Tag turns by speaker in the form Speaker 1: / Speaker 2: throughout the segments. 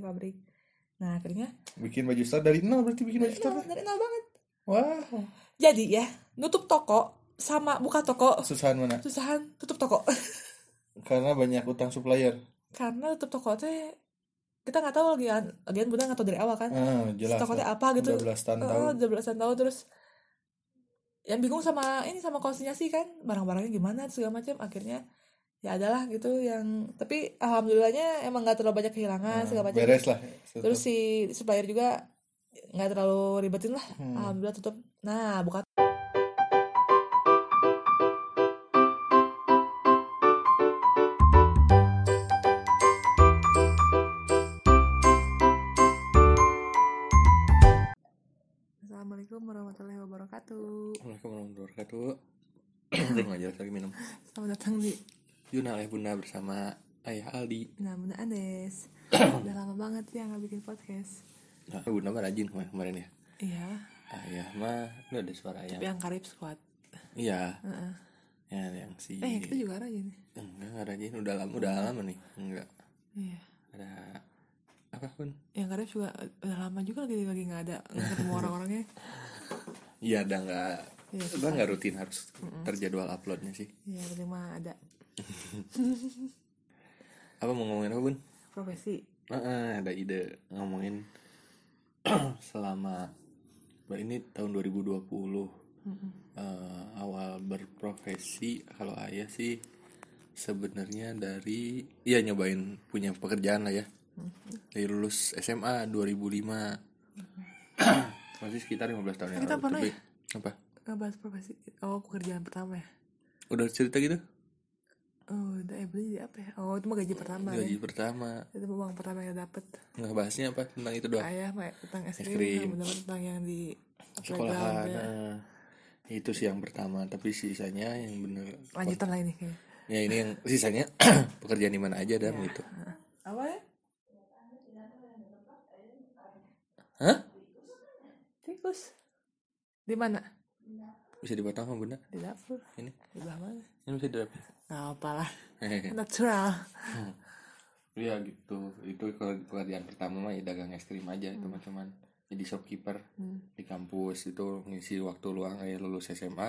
Speaker 1: pabrik. Nah akhirnya
Speaker 2: bikin baju start dari nol berarti bikin baju start
Speaker 1: nol, dari nol banget.
Speaker 2: Wah.
Speaker 1: Jadi ya nutup toko sama buka toko.
Speaker 2: Susahan mana?
Speaker 1: Susahan tutup toko.
Speaker 2: Karena banyak utang supplier.
Speaker 1: Karena tutup toko teh kita nggak tahu lagi lagian bunda nggak tahu dari awal kan.
Speaker 2: Ah jelas
Speaker 1: toko teh apa gitu.
Speaker 2: Udah belasan
Speaker 1: Oh,
Speaker 2: tahun.
Speaker 1: udah belasan tahun terus yang bingung sama ini sama konsinyasi kan barang-barangnya gimana segala macam. Akhirnya ya adalah gitu yang tapi alhamdulillahnya emang nggak terlalu banyak kehilangan
Speaker 2: Nah,
Speaker 1: segala macam.
Speaker 2: beres lah
Speaker 1: terus si supplier juga nggak terlalu ribetin lah.
Speaker 2: Hmm.
Speaker 1: alhamdulillah tutup nah buka Assalamualaikum warahmatullahi wabarakatuh.
Speaker 2: Assalamualaikum warahmatullahi wabarakatuh. Belum aja lagi minum.
Speaker 1: Selamat datang di
Speaker 2: Yuna Ayah Bunda bersama Ayah Aldi.
Speaker 1: Nah Bunda Andes Udah lama banget ya nggak bikin podcast.
Speaker 2: Nah Bunda mah rajin kemarin, kemarin ya.
Speaker 1: Iya.
Speaker 2: Ayah mah Lu ada suara ayah.
Speaker 1: Tapi yang karib squad.
Speaker 2: Iya.
Speaker 1: Heeh.
Speaker 2: Ya yang si
Speaker 1: Eh kita juga rajin
Speaker 2: Enggak enggak rajin. Udah lama, udah lama nih. Enggak.
Speaker 1: Iya.
Speaker 2: Ada Apa pun
Speaker 1: Yang karib juga udah lama juga lagi lagi nggak ada nggak ketemu orang-orangnya.
Speaker 2: Iya ada enggak
Speaker 1: Iya,
Speaker 2: Udah enggak rutin harus terjadwal uploadnya sih?
Speaker 1: Iya penting mah ada
Speaker 2: Apa mau ngomongin apa Bun?
Speaker 1: profesi.
Speaker 2: Ah, ada ide ngomongin selama ini tahun 2020 eh, awal berprofesi. Kalau ayah sih sebenarnya dari ya nyobain punya pekerjaan lah ya. Dari lulus SMA 2005 masih sekitar 15 tahun yang
Speaker 1: Kita
Speaker 2: lalu
Speaker 1: pernah
Speaker 2: tapi
Speaker 1: ya?
Speaker 2: apa?
Speaker 1: ngebahas profesi? Oh pekerjaan pertama ya?
Speaker 2: Udah cerita gitu
Speaker 1: oh udah eh beli di apa ya? Oh itu mah gaji pertama
Speaker 2: gaji
Speaker 1: ya
Speaker 2: pertama.
Speaker 1: Itu uang pertama yang dapet.
Speaker 2: Nggak bahasnya apa? Tentang itu doang?
Speaker 1: Ayah mah tentang es
Speaker 2: Es
Speaker 1: krim.
Speaker 2: Krim.
Speaker 1: sama dapat tentang yang di
Speaker 2: sekolahan
Speaker 1: playground ya.
Speaker 2: nah, itu sih yang pertama. Tapi sisanya yang bener
Speaker 1: lanjutan lah ini kayaknya.
Speaker 2: Ya ini yang sisanya pekerjaan di mana aja dan gitu.
Speaker 1: Apa ya?
Speaker 2: Hah?
Speaker 1: Tikus. Di mana?
Speaker 2: Bisa dipotong sama bunda?
Speaker 1: Di dapur.
Speaker 2: Ini.
Speaker 1: Di belah mana?
Speaker 2: Ini bisa dirapin.
Speaker 1: nggak apa lah.
Speaker 2: Hehehe.
Speaker 1: natural.
Speaker 2: Iya gitu. Itu ke- pekerjaan pertama mah ya dagang es krim aja itu mah cuman jadi shopkeeper
Speaker 1: Hmm.
Speaker 2: di kampus itu ngisi waktu luang kayak lulus SMA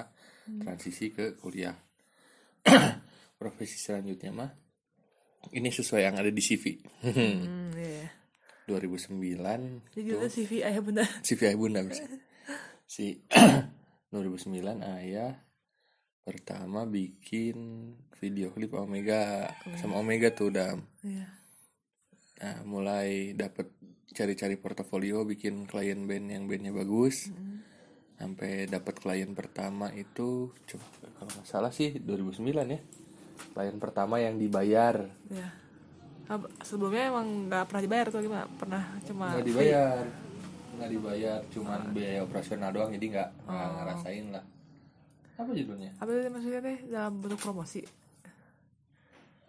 Speaker 2: transisi ke kuliah. Profesi selanjutnya mah ini sesuai yang ada di CV
Speaker 1: hmm, iya.
Speaker 2: 2009
Speaker 1: jadi itu CV ayah bunda.
Speaker 2: CV ayah bunda si 2009 ayah pertama bikin video klip Omega. Sama Omega tuh udah.
Speaker 1: Iya.
Speaker 2: Nah, mulai dapet cari-cari portofolio bikin klien band yang bandnya bagus. Sampai dapat klien pertama itu coba kalau nggak salah sih 2009 ya. Klien pertama yang dibayar.
Speaker 1: Iya. Apa- sebelumnya emang nggak pernah dibayar tuh gimana? Pernah cuma
Speaker 2: nggak dibayar. Nggak dibayar cuman biaya operasional doang jadi nggak
Speaker 1: Oh.
Speaker 2: ngerasain lah apa judulnya?
Speaker 1: Apa itu maksudnya teh? Dalam bentuk promosi.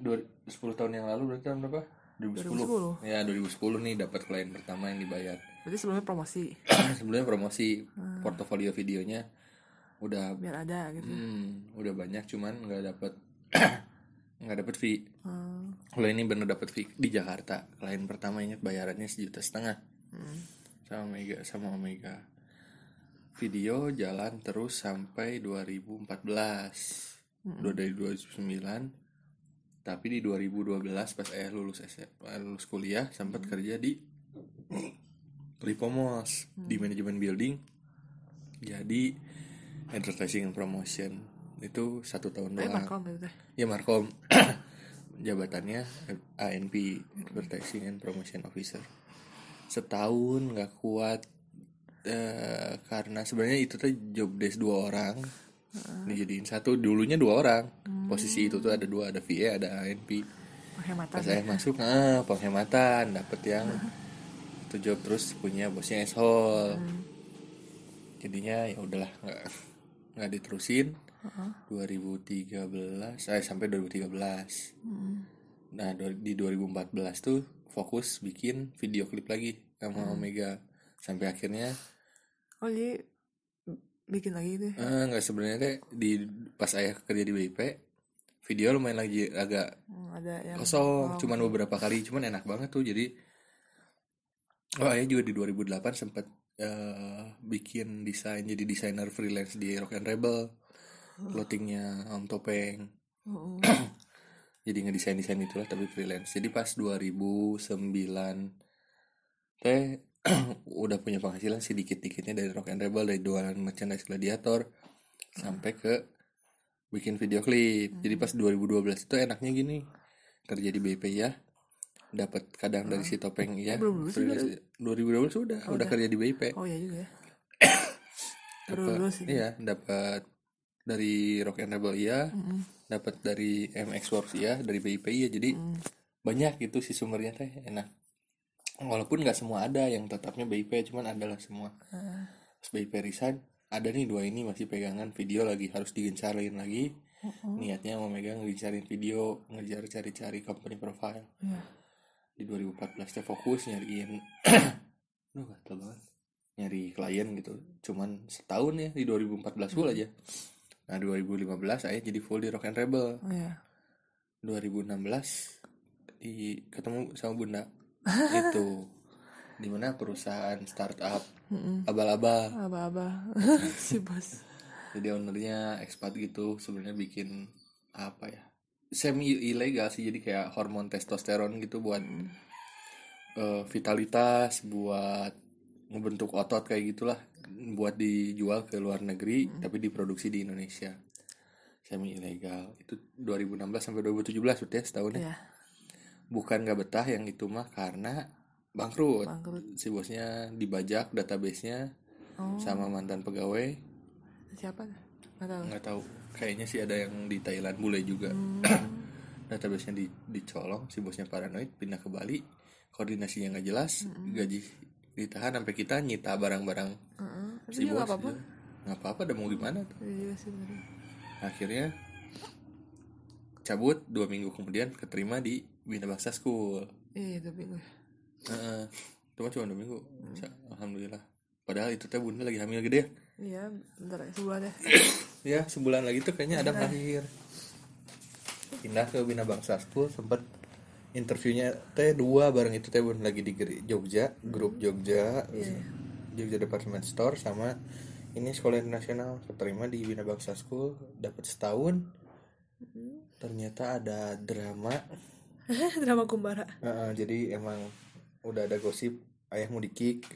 Speaker 2: Dua, 10 tahun yang lalu berarti tahun berapa? 2010,
Speaker 1: 2010.
Speaker 2: ya 2010 nih dapat klien pertama yang dibayar.
Speaker 1: Berarti sebelumnya promosi.
Speaker 2: Sebelumnya promosi. Portofolio videonya udah
Speaker 1: biar ada gitu.
Speaker 2: Hmm, udah banyak cuman nggak dapet nggak dapet fee.
Speaker 1: Hmm.
Speaker 2: kalau ini bener dapet fee di Jakarta klien pertama ingat bayarannya sejuta setengah.
Speaker 1: Hmm.
Speaker 2: sama Omega sama Omega video jalan terus sampai 2014 udah dari 2009 tapi di 2012 pas ayah lulus SMA lulus kuliah sempat kerja di Lipomos di manajemen building. Jadi advertising and promotion itu satu tahun doang.
Speaker 1: Markom itu
Speaker 2: ya Markom jabatannya ANP Advertising and Promotion Officer. Setahun nggak kuat eh, karena sebenarnya itu tuh job desk dua orang. Dijadiin satu dulunya dua orang. Posisi itu tuh ada dua ada VA ada ANP
Speaker 1: penghematan
Speaker 2: pas saya masuk ah penghematan dapet yang itu job terus punya bosnya eshol jadinya ya udahlah nggak nggak diterusin. 2013 saya sampai 2013 nah do- di 2014 tuh fokus bikin video klip lagi sama Omega. Sampai akhirnya
Speaker 1: oh jadi bikin lagi itu ya?
Speaker 2: eh, nggak sebenarnya teh di pas ayah kerja di BIP video lumayan lagi agak
Speaker 1: Hmm, ada yang
Speaker 2: kosong cuman beberapa kali cuman enak banget tuh jadi oh ayah juga di 2008 sempat eh, bikin desain jadi desainer freelance di Rock and Rebel clothingnya Om Topeng. Jadi ngedesain desain itulah tapi freelance. Jadi pas 2009 teh udah punya penghasilan sedikit dikitnya dari Rock and Rebel dari jualan merchandise gladiator sampai ke bikin video klip. Jadi pas 2012 itu enaknya gini kerja di BP ya dapat kadang dari si topeng ya.
Speaker 1: Belum lulus juga
Speaker 2: freelance 2012 sudah udah kerja di BIP
Speaker 1: oh iya juga ya. Lulus ini
Speaker 2: iya dapat dari Rock and Rebel iya
Speaker 1: Mm-mm.
Speaker 2: dapat dari MX Works iya dari BIP iya jadi
Speaker 1: Mm.
Speaker 2: banyak gitu sih sumbernya teh enak walaupun nggak semua ada yang tetapnya BIP cuman adalah semua. Pas BIP resign ada nih dua ini masih pegangan video lagi harus digencarin lagi.
Speaker 1: Mm-mm.
Speaker 2: niatnya mau megang ngegencarin video ngejar cari-cari company profile.
Speaker 1: Iya.
Speaker 2: di 2014 teh fokus nyariin Duh gatel banget. Nyari klien gitu cuman setahun ya di 2014 full aja. Nah 2015 saya jadi full di Rock and Rebel.
Speaker 1: Oh, iya.
Speaker 2: 2016 di ketemu sama bunda itu di mana perusahaan startup
Speaker 1: Mm-mm.
Speaker 2: abal-abal.
Speaker 1: Aba-aba si bos.
Speaker 2: Jadi ownernya expat gitu sebenarnya bikin apa ya? Semi ilegal sih jadi kayak hormon testosteron gitu buat eh, vitalitas buat ngebentuk otot kayak gitulah. Buat dijual ke luar negeri tapi diproduksi di Indonesia. Semi ilegal. Itu 2016 sampai 2017 berarti ya setahun ya?
Speaker 1: Iya.
Speaker 2: Bukan nggak betah yang itu mah karena bangkrut.
Speaker 1: Bangkrut.
Speaker 2: Si bosnya dibajak databasenya
Speaker 1: oh.
Speaker 2: sama mantan pegawai.
Speaker 1: Siapa? Nggak tahu.
Speaker 2: Nggak tahu. Kayaknya sih ada yang di Thailand bule juga.
Speaker 1: Hmm.
Speaker 2: databasenya di dicolong si bosnya paranoid pindah ke Bali. Koordinasinya nggak jelas gaji ditahan sampai kita nyita barang-barang.
Speaker 1: Tapi
Speaker 2: si bos
Speaker 1: nggak apa-apa.
Speaker 2: gitu. nggak apa-apa udah mau gimana tuh.
Speaker 1: Iya sih
Speaker 2: akhirnya cabut dua minggu kemudian keterima di Bina Baksa School.
Speaker 1: Iya tapi gue
Speaker 2: Heeh. cuma cuma dua minggu. Sa- alhamdulillah. Padahal itu teh bunda lagi hamil gede. Ya
Speaker 1: iya bentar ya sebulan ya.
Speaker 2: Ya sebulan lagi tuh kayaknya ada lahir. Pindah ke Bina Bangsa School sempet interviewnya teh dua bareng itu teh bun lagi di Jogja grup Jogja.
Speaker 1: Iya.
Speaker 2: Jogja Department Store sama ini sekolah internasional. Keterima di Bina Bangsa School dapat setahun ternyata ada drama.
Speaker 1: Drama kumbara.
Speaker 2: Heeh, jadi emang udah ada gosip ayah mau di kick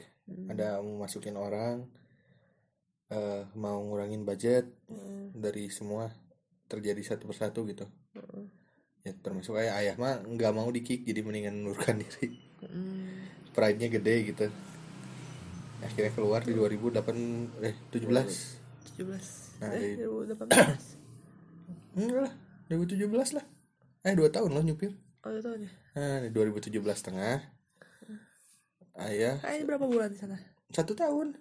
Speaker 2: ada mau masukin orang eh, mau ngurangin budget dari semua terjadi satu persatu gitu. Ya termasuk ayah ayah mah nggak mau di kick jadi mendingan mengundurkan diri.
Speaker 1: Hmm.
Speaker 2: pride nya gede gitu. Akhirnya keluar di 2008 eh 17
Speaker 1: 17
Speaker 2: Nah,
Speaker 1: eh
Speaker 2: di-
Speaker 1: 2018
Speaker 2: enggak lah 2017 lah eh dua tahun loh nyupir
Speaker 1: oh itu tahun ya
Speaker 2: nah di 2017 tengah ayah
Speaker 1: ah ini berapa bulan di sana
Speaker 2: satu tahun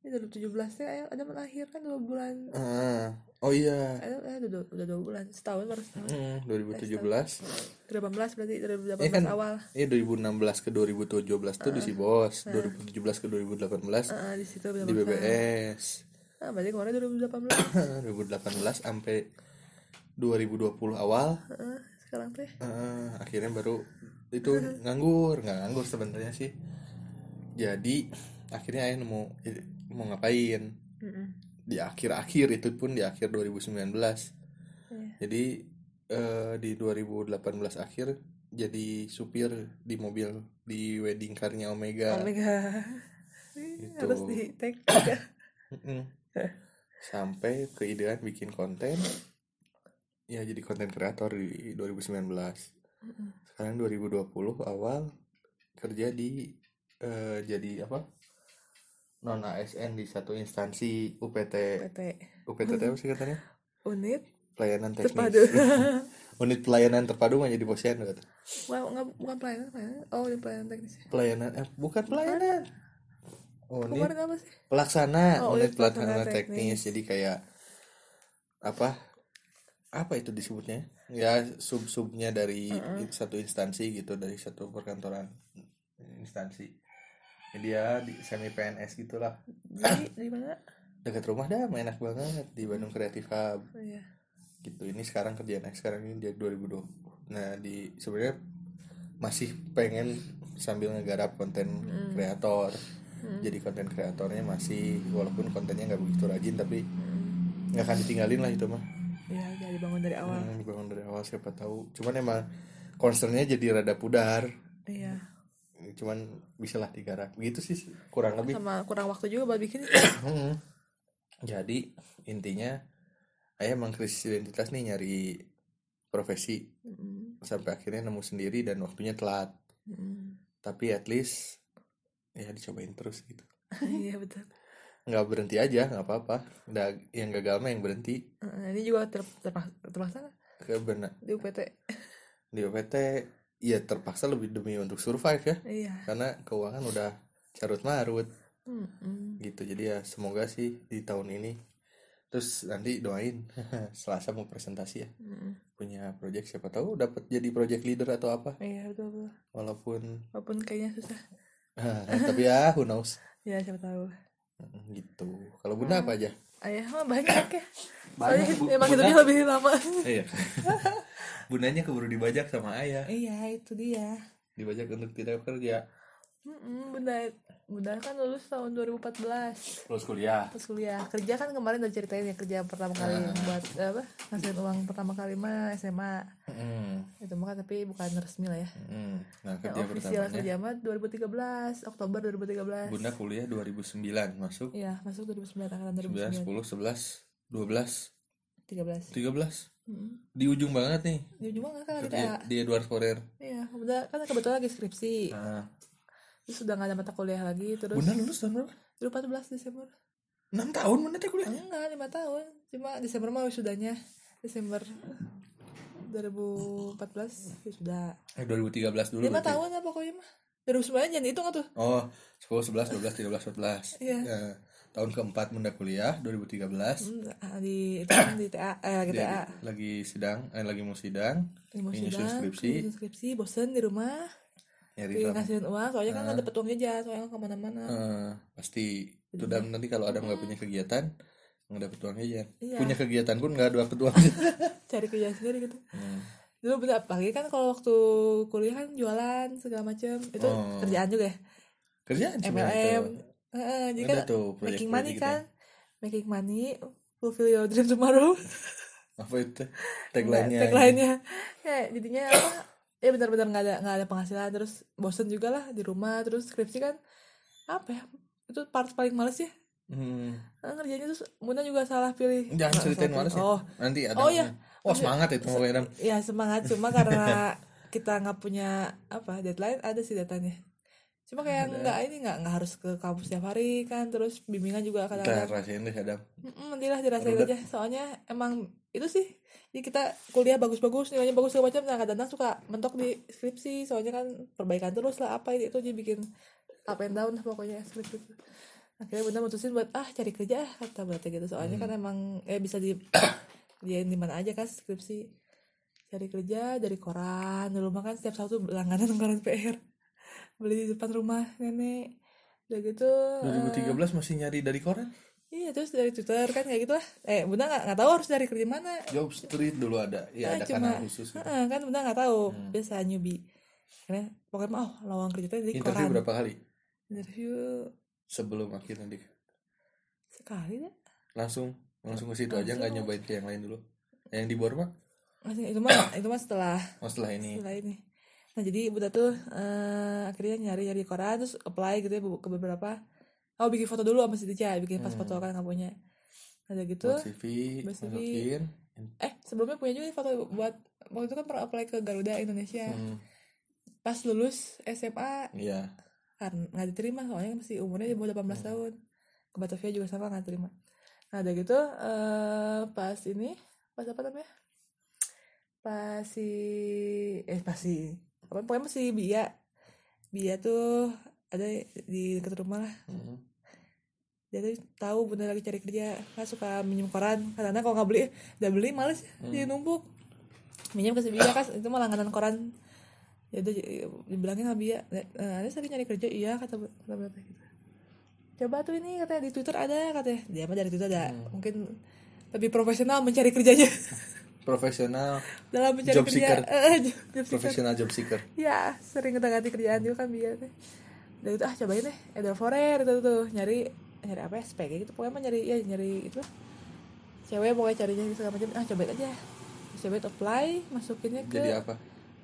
Speaker 1: ini 2017 ya ayah ada melahir kan dua bulan
Speaker 2: ah oh iya
Speaker 1: ada eh, udah, dua- udah dua bulan setahun baru setahun
Speaker 2: Hmm, 2017
Speaker 1: 2018 berarti 2018
Speaker 2: Iya kan?
Speaker 1: awal
Speaker 2: Iya 2016 ke 2017 tuh di si bos 2017 ke 2018
Speaker 1: Ah, di situ
Speaker 2: di BBS
Speaker 1: ah berarti kemarin 2018
Speaker 2: 2018 sampai 2020 awal.
Speaker 1: Ah, sekarang teh.
Speaker 2: Eh, akhirnya baru itu nganggur nggak nganggur sebenarnya sih. Jadi akhirnya ayah nemu eh, mau ngapain?
Speaker 1: Mm-mm.
Speaker 2: di akhir-akhir itu pun di akhir 2019
Speaker 1: Iya.
Speaker 2: jadi eh, di 2018 akhir jadi supir di mobil di wedding car-nya Omega.
Speaker 1: Omega.
Speaker 2: Gitu.
Speaker 1: harus di tag juga
Speaker 2: Mm-mm. sampai keidean bikin konten ya jadi konten kreator di 2019 sekarang 2020 awal kerja di eh, jadi apa non ASN di satu instansi UPT
Speaker 1: PT
Speaker 2: UPT itu apa sih katanya
Speaker 1: unit
Speaker 2: pelayanan teknis
Speaker 1: terpadu
Speaker 2: unit pelayanan terpadu mah jadi posyandu kata.
Speaker 1: Wah, nggak bukan pelayanan, pelayanan. Oh, ini pelayanan teknis. ya.
Speaker 2: pelayanan eh, bukan pelayanan unit
Speaker 1: apa sih?
Speaker 2: pelaksana
Speaker 1: Oh,
Speaker 2: unit
Speaker 1: unit
Speaker 2: pelaksana
Speaker 1: pelaksana
Speaker 2: teknis.
Speaker 1: teknis.
Speaker 2: jadi kayak apa apa itu disebutnya? Ya sub subnya dari satu instansi gitu dari satu perkantoran instansi. Jadi ya di semi PNS gitulah.
Speaker 1: Jadi di mana?
Speaker 2: dekat rumah dah enak banget di Bandung Creative Hub.
Speaker 1: Oh, iya.
Speaker 2: gitu ini sekarang kerjaan sekarang ini dia 2020 nah di sebenarnya masih pengen sambil ngegarap konten kreator. Jadi konten kreatornya masih walaupun kontennya nggak begitu rajin tapi nggak akan ditinggalin lah itu mah
Speaker 1: ya jadi bangun dari awal.
Speaker 2: Hmm, dibangun dari awal siapa tahu. Cuman emang concernnya jadi rada pudar.
Speaker 1: Iya.
Speaker 2: Cuman bisa lah digarap. Gitu sih kurang lebih.
Speaker 1: Sama kurang waktu juga buat bikin.
Speaker 2: Hmm. jadi intinya ayah emang krisis identitas nih nyari profesi.
Speaker 1: Mm,
Speaker 2: sampai akhirnya nemu sendiri dan waktunya telat.
Speaker 1: Mm.
Speaker 2: tapi at least ya dicobain terus gitu.
Speaker 1: Iya betul
Speaker 2: nggak berhenti aja nggak apa-apa. Udah yang gagal mah yang berhenti.
Speaker 1: Eh, ini juga ter, terpaksa, terpaksa nggak?
Speaker 2: Benar
Speaker 1: di UPT
Speaker 2: di OPT ya terpaksa lebih demi untuk survive ya.
Speaker 1: Iya.
Speaker 2: Karena keuangan udah carut marut
Speaker 1: Mm, mm.
Speaker 2: gitu jadi ya semoga sih di tahun ini. Terus nanti doain selasa mau presentasi ya.
Speaker 1: Mm.
Speaker 2: punya project siapa tahu dapat jadi project leader atau apa.
Speaker 1: Iya betul betul.
Speaker 2: Walaupun
Speaker 1: walaupun kayaknya susah.
Speaker 2: Tapi ya who knows.
Speaker 1: Ya siapa tahu
Speaker 2: gitu. Kalau bunda apa aja?
Speaker 1: Ayah mah banyak ya.
Speaker 2: Banyak,
Speaker 1: Soalnya
Speaker 2: Bu.
Speaker 1: emang
Speaker 2: Bunda.
Speaker 1: hidupnya lebih lama.
Speaker 2: Iya. Bundanya keburu dibajak sama ayah.
Speaker 1: Iya itu dia.
Speaker 2: Dibajak untuk tidak bekerja
Speaker 1: Mm-mm, bunda bunda kan lulus tahun 2014
Speaker 2: terus kuliah.
Speaker 1: Terus kuliah. Kerja kan kemarin udah ceritain ya kerja pertama kali
Speaker 2: Ah.
Speaker 1: buat apa ngasihin uang pertama kali mah SMA
Speaker 2: Hmm,
Speaker 1: itu mah tapi bukan resmi lah ya.
Speaker 2: Hmm. nah
Speaker 1: yang
Speaker 2: kerja
Speaker 1: official
Speaker 2: pertamanya.
Speaker 1: kerja mah 2013 Oktober 2013
Speaker 2: bunda kuliah 2009 masuk?
Speaker 1: Iya masuk 2009 angkatan
Speaker 2: 11
Speaker 1: 2009
Speaker 2: 10 11 12
Speaker 1: 13
Speaker 2: 13
Speaker 1: Mm.
Speaker 2: di ujung banget nih.
Speaker 1: Di ujung banget kan lagi
Speaker 2: kerja
Speaker 1: TA
Speaker 2: di Edward Forer.
Speaker 1: Iya bunda kan kebetulan lagi skripsi.
Speaker 2: Nah,
Speaker 1: terus sudah nggak ada mata kuliah lagi terus
Speaker 2: bunda lulus tahun berapa?
Speaker 1: 2014 Desember.
Speaker 2: 6 tahun bunda teh kuliah
Speaker 1: enggak lima tahun. Cuma Desember mah wisudanya. Desember 2014 wisuda.
Speaker 2: Eh 2013 dulu
Speaker 1: lima
Speaker 2: berarti.
Speaker 1: tahun ya pokoknya mah. 2009 jangan hitung tuh
Speaker 2: oh 10 11 12 13 14
Speaker 1: Iya.
Speaker 2: Ya, tahun keempat bunda kuliah 2013
Speaker 1: Hmm, ah, di itu kan di TA eh lagi TA
Speaker 2: lagi sidang eh lagi mau sidang.
Speaker 1: Lagi mau sidang
Speaker 2: skripsi.
Speaker 1: skripsi bosen di rumah
Speaker 2: nyari sama
Speaker 1: ngasihin uang soalnya kan nggak dapet uang jajan soalnya nggak ke mana-mana.
Speaker 2: Eh, pasti. Itu dan nanti kalau ada nggak punya kegiatan nggak dapet uang jajan
Speaker 1: Iya.
Speaker 2: punya kegiatan pun nggak dapet uang
Speaker 1: cari kerja sendiri gitu.
Speaker 2: Hmm.
Speaker 1: dulu bener apalagi kan kalau waktu kuliah kan jualan segala macam itu
Speaker 2: Oh.
Speaker 1: kerjaan juga ya?
Speaker 2: Kerjaan
Speaker 1: MLM. Heeh, jadi kan
Speaker 2: tuh
Speaker 1: making money
Speaker 2: gitu.
Speaker 1: kan? Making money fulfill your dream tomorrow.
Speaker 2: Apa itu? Tagline-nya
Speaker 1: tagline-nya. Ya jadinya apa ya benar-benar nggak ada nggak ada penghasilan. Terus bosen juga lah di rumah. Terus skripsi kan apa ya itu part paling males ya
Speaker 2: Hmm.
Speaker 1: Nah, ngerjainnya terus Bunda juga salah pilih.
Speaker 2: Jangan ceritain males ya.
Speaker 1: oh.
Speaker 2: Nanti ada
Speaker 1: Oh, iya.
Speaker 2: oh semangat itu mau Madam
Speaker 1: ya semangat. Cuma karena kita nggak punya apa deadline ada sih datanya. Cuma kayak nggak ini nggak nggak harus ke kampus tiap hari kan. Terus bimbingan juga
Speaker 2: kita
Speaker 1: kadang-kadang.
Speaker 2: Rasain deh
Speaker 1: Mm, nantilah dirasain aja. Soalnya emang itu sih. Jadi kita kuliah bagus-bagus nilainya bagus segala macam. Nah kadang-kadang suka mentok di skripsi soalnya kan perbaikan terus lah apa itu jadi bikin up and down lah pokoknya skripsi akhirnya bunda mutusin buat ah cari kerja ah kata berarti gitu. Soalnya kan emang eh bisa di diain di mana aja kan skripsi. Cari kerja dari koran dulu mah kan setiap Sabtu langganan koran PR beli di depan rumah nenek. Udah gitu eh,
Speaker 2: 2013 masih nyari dari koran
Speaker 1: Iya terus dari Twitter kan kayak gitu lah. Eh bunda nggak nggak tahu harus dari kerja mana.
Speaker 2: Job Street dulu ada ya
Speaker 1: Nah,
Speaker 2: ada
Speaker 1: cuma-
Speaker 2: kanal khusus gitu.
Speaker 1: Heeh, kan bunda nggak tahu. Biasa newbie. Karena pokoknya oh lowongan kerja tadi di
Speaker 2: interview
Speaker 1: koran.
Speaker 2: berapa kali
Speaker 1: Interview
Speaker 2: sebelum akhirnya di
Speaker 1: sekali deh.
Speaker 2: langsung langsung ke situ aja nggak
Speaker 1: Langsung.
Speaker 2: nyobain ke yang lain dulu yang di Borma
Speaker 1: Masih itu mah itu mah setelah
Speaker 2: oh setelah ini
Speaker 1: setelah ini. Nah jadi bunda tuh eh, akhirnya nyari nyari koran terus apply gitu ya ke beberapa. Oh bikin foto dulu sama si Tica, bikin pas
Speaker 2: Hmm.
Speaker 1: foto kan nggak punya. Ada gitu.
Speaker 2: buat CV
Speaker 1: buat CV.
Speaker 2: masukin
Speaker 1: Eh sebelumnya punya juga foto buat waktu itu kan pernah apply ke Garuda Indonesia.
Speaker 2: hmm,
Speaker 1: Pas lulus SMA
Speaker 2: iya
Speaker 1: karena nggak diterima soalnya masih umurnya di bawah 18
Speaker 2: Hmm.
Speaker 1: tahun ke Batavia juga sama nggak terima nah ada gitu eh pas ini pas apa namanya pas si eh pas si apa pokoknya masih Bia Bia tuh ada di dekat rumah lah.
Speaker 2: Hmm.
Speaker 1: dia tuh tahu bener lagi cari kerja. Kan suka minjem koran. Karena kalau nggak beli udah beli males
Speaker 2: Hmm.
Speaker 1: jadi numpuk. Minjem ke si Bia kan itu mah langganan koran. Ya udah dibilangin sama Bia. Eh, ada lagi nyari kerja. Iya kata kata Bapak gitu. Coba tuh ini katanya. Di Twitter ada katanya. Dia mah dari Twitter ada.
Speaker 2: Hmm.
Speaker 1: mungkin lebih profesional mencari kerjanya.
Speaker 2: Profesional
Speaker 1: dalam mencari
Speaker 2: Job
Speaker 1: kerja.
Speaker 2: seeker.
Speaker 1: eh, job seeker.
Speaker 2: profesional job seeker.
Speaker 1: Ya sering kita ganti kerjaan juga kan biar udah itu ah cobain deh Edward Forer itu tuh nyari nyari apa ya SPG gitu. Pokoknya mah nyari ya nyari itu. Cewek pokoknya carinya segala macam. Ah cobain aja. Cobain apply masukinnya ke
Speaker 2: jadi apa?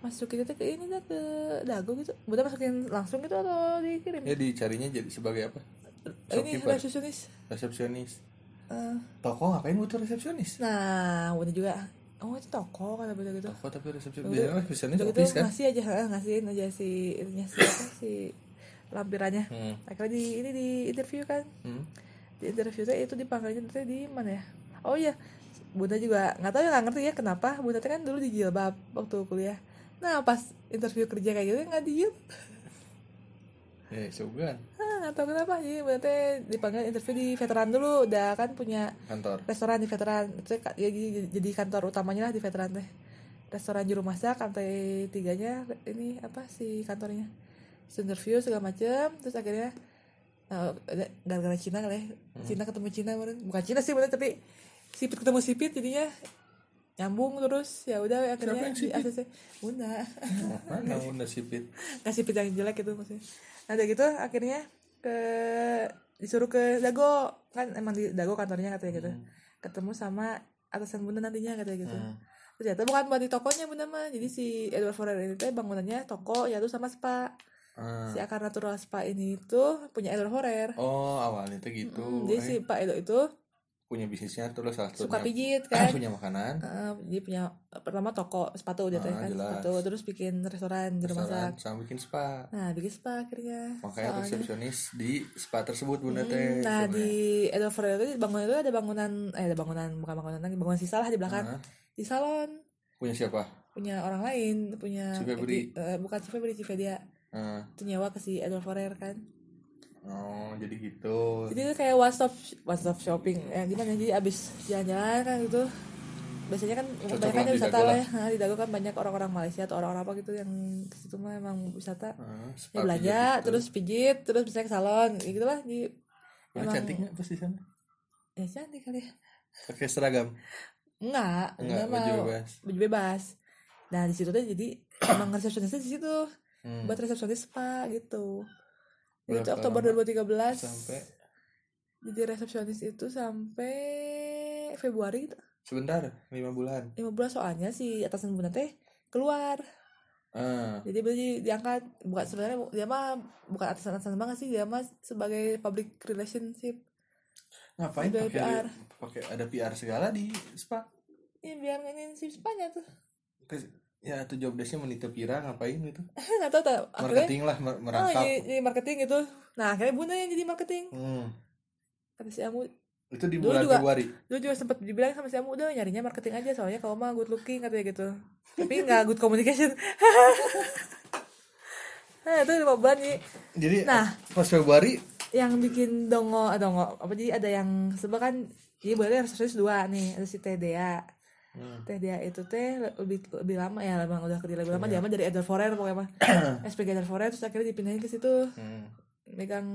Speaker 1: Masukin itu ke ini dah ke dago gitu. Udah masukin langsung gitu atau dikirim?
Speaker 2: Ya dicarinya jadi sebagai apa?
Speaker 1: Ini
Speaker 2: shopkeeper.
Speaker 1: resepsionis.
Speaker 2: Resepsionis.
Speaker 1: Eh,
Speaker 2: toko ngapain butuh resepsionis?
Speaker 1: Nah udah juga. Oh itu toko kata betul gitu.
Speaker 2: Toko tapi resepsionis.
Speaker 1: Udah-
Speaker 2: biasanya resepsionis
Speaker 1: udah gitu
Speaker 2: office kan?
Speaker 1: ngasih aja ngasihin aja si ininya si apa si lampirannya.
Speaker 2: Hmm.
Speaker 1: akhirnya di ini di interview kan.
Speaker 2: Hmm.
Speaker 1: di interview saya itu dipanggilnya teh di mana ya? Oh iya bunda juga nggak tahu ya nggak ngerti ya kenapa. Bunda kan dulu di jilbab waktu kuliah. Nah pas interview kerja kayak gitu nggak di jilbab
Speaker 2: eh sugan
Speaker 1: ah nggak tahu kenapa. Jadi bunda dipanggil interview di veteran dulu. Udah kan punya
Speaker 2: kantor.
Speaker 1: restoran di veteran. Ya, jadi, jadi kantor utamanya lah di veteran teh. Restoran juru masak lantai tiganya ini apa sih kantornya interview segala macem terus akhirnya ada- gara-gara Cina kali ya. Cina ketemu Cina kemarin. Bukan Cina sih bener tapi sipit ketemu sipit jadinya nyambung terus. Ya udah akhirnya
Speaker 2: yang
Speaker 1: di
Speaker 2: sipit?
Speaker 1: ACC bunda.
Speaker 2: Mana udah sipit?
Speaker 1: Nggak sipit yang jelek itu maksudnya. Nah udah gitu akhirnya ke disuruh ke Dago. Kan emang di Dago kantornya katanya gitu. Ketemu sama atasan bunda nantinya katanya gitu.
Speaker 2: Hmm.
Speaker 1: ternyata bukan buat di tokonya bunda mah. Jadi si Edward Forer ini tuh bangunannya toko yaitu sama spa
Speaker 2: Ah.
Speaker 1: si akar natural spa ini tuh punya Edward Forer
Speaker 2: oh awalnya tuh gitu.
Speaker 1: Hmm, jadi
Speaker 2: Eh,
Speaker 1: si Pak Edo itu
Speaker 2: punya bisnisnya terus salah
Speaker 1: suka
Speaker 2: satunya
Speaker 1: pijit kan?
Speaker 2: Punya makanan.
Speaker 1: Heeh, dia punya pertama toko sepatu dia
Speaker 2: Ah,
Speaker 1: kan
Speaker 2: jelas.
Speaker 1: sepatu terus bikin restoran di rumah masak.
Speaker 2: sama bikin spa.
Speaker 1: Nah bikin spa akhirnya.
Speaker 2: Makanya
Speaker 1: Soalnya-
Speaker 2: resepsionis di spa tersebut bunda
Speaker 1: Hmm,
Speaker 2: teh
Speaker 1: nah
Speaker 2: sebenarnya.
Speaker 1: di Edward Forer itu bangunan itu ada bangunan eh ada bangunan bukan bangunan lagi bangunan sisa lah di belakang.
Speaker 2: Ah,
Speaker 1: di salon.
Speaker 2: Punya siapa?
Speaker 1: Punya orang lain punya
Speaker 2: Si Febri.
Speaker 1: eh, bukan si Febri si Fedia
Speaker 2: Ah,
Speaker 1: itu nyewa ke si Edward Forer kan?
Speaker 2: Oh jadi gitu.
Speaker 1: Jadi itu kayak one stop one stop shopping. Ya gimana? Jadi abis jalan-jalan kan gitu biasanya kan
Speaker 2: lah di
Speaker 1: wisata lah ya. Nah, di Dago kan banyak orang-orang Malaysia atau orang-orang apa gitu yang ke situ mah emang wisata.
Speaker 2: Spa
Speaker 1: ya belanja
Speaker 2: gitu.
Speaker 1: terus pijit terus bisa ke salon ya gitu lah di
Speaker 2: Mana
Speaker 1: emang-
Speaker 2: cantik nggak pas di sana
Speaker 1: ya cantik kali ya.
Speaker 2: Pakai seragam?
Speaker 1: Enggak
Speaker 2: Enggak,
Speaker 1: enggak
Speaker 2: baju
Speaker 1: mau.
Speaker 2: bebas.
Speaker 1: baju bebas. Nah di situ tuh jadi emang resepsionisnya di situ
Speaker 2: Hmm.
Speaker 1: buat resepsionis spa gitu. Jadi itu
Speaker 2: Berapa
Speaker 1: Oktober
Speaker 2: lama?
Speaker 1: 2013
Speaker 2: sampai
Speaker 1: jadi resepsionis itu sampai Februari gitu.
Speaker 2: sebentar lima bulan.
Speaker 1: Lima bulan soalnya si atasan bunda teh keluar.
Speaker 2: Ah.
Speaker 1: Jadi berarti diangkat. Bukan sebenarnya dia mah bukan atasan atasan banget sih. Dia mah sebagai public relationship.
Speaker 2: Ngapain pakai
Speaker 1: PR.
Speaker 2: pakai ada PR segala di spa?
Speaker 1: Ya biar nginin si spanya tuh
Speaker 2: ya tuh job desknya menitip kira ngapain gitu?
Speaker 1: Nggak tahu tak akhirnya
Speaker 2: marketing lah mer-
Speaker 1: oh,
Speaker 2: merangkap
Speaker 1: jadi, jadi marketing gitu. Nah akhirnya bunda yang jadi marketing.
Speaker 2: Hmm.
Speaker 1: kata si Amu.
Speaker 2: Itu di bulan
Speaker 1: juga-
Speaker 2: Februari.
Speaker 1: dulu juga sempat dibilang sama si Amu udah nyarinya marketing aja soalnya kamu mah good looking katanya gitu. Tapi nggak good communication. Nah itu lima bulan nih
Speaker 2: jadi
Speaker 1: Nah.
Speaker 2: pas Februari?
Speaker 1: Yang bikin dongo dongo. Apa jadi ada yang sebab kan jadi boleh resepsionis dua nih. Ada si Teh Dea
Speaker 2: Hmm.
Speaker 1: Teh Dea itu teh lebih lebih lama ya emang udah kerja lebih lama
Speaker 2: Iya.
Speaker 1: dia mah dari Edward Forer pokoknya mah SPG Edward Forer terus akhirnya dipindahin ke situ.
Speaker 2: Hmm.
Speaker 1: megang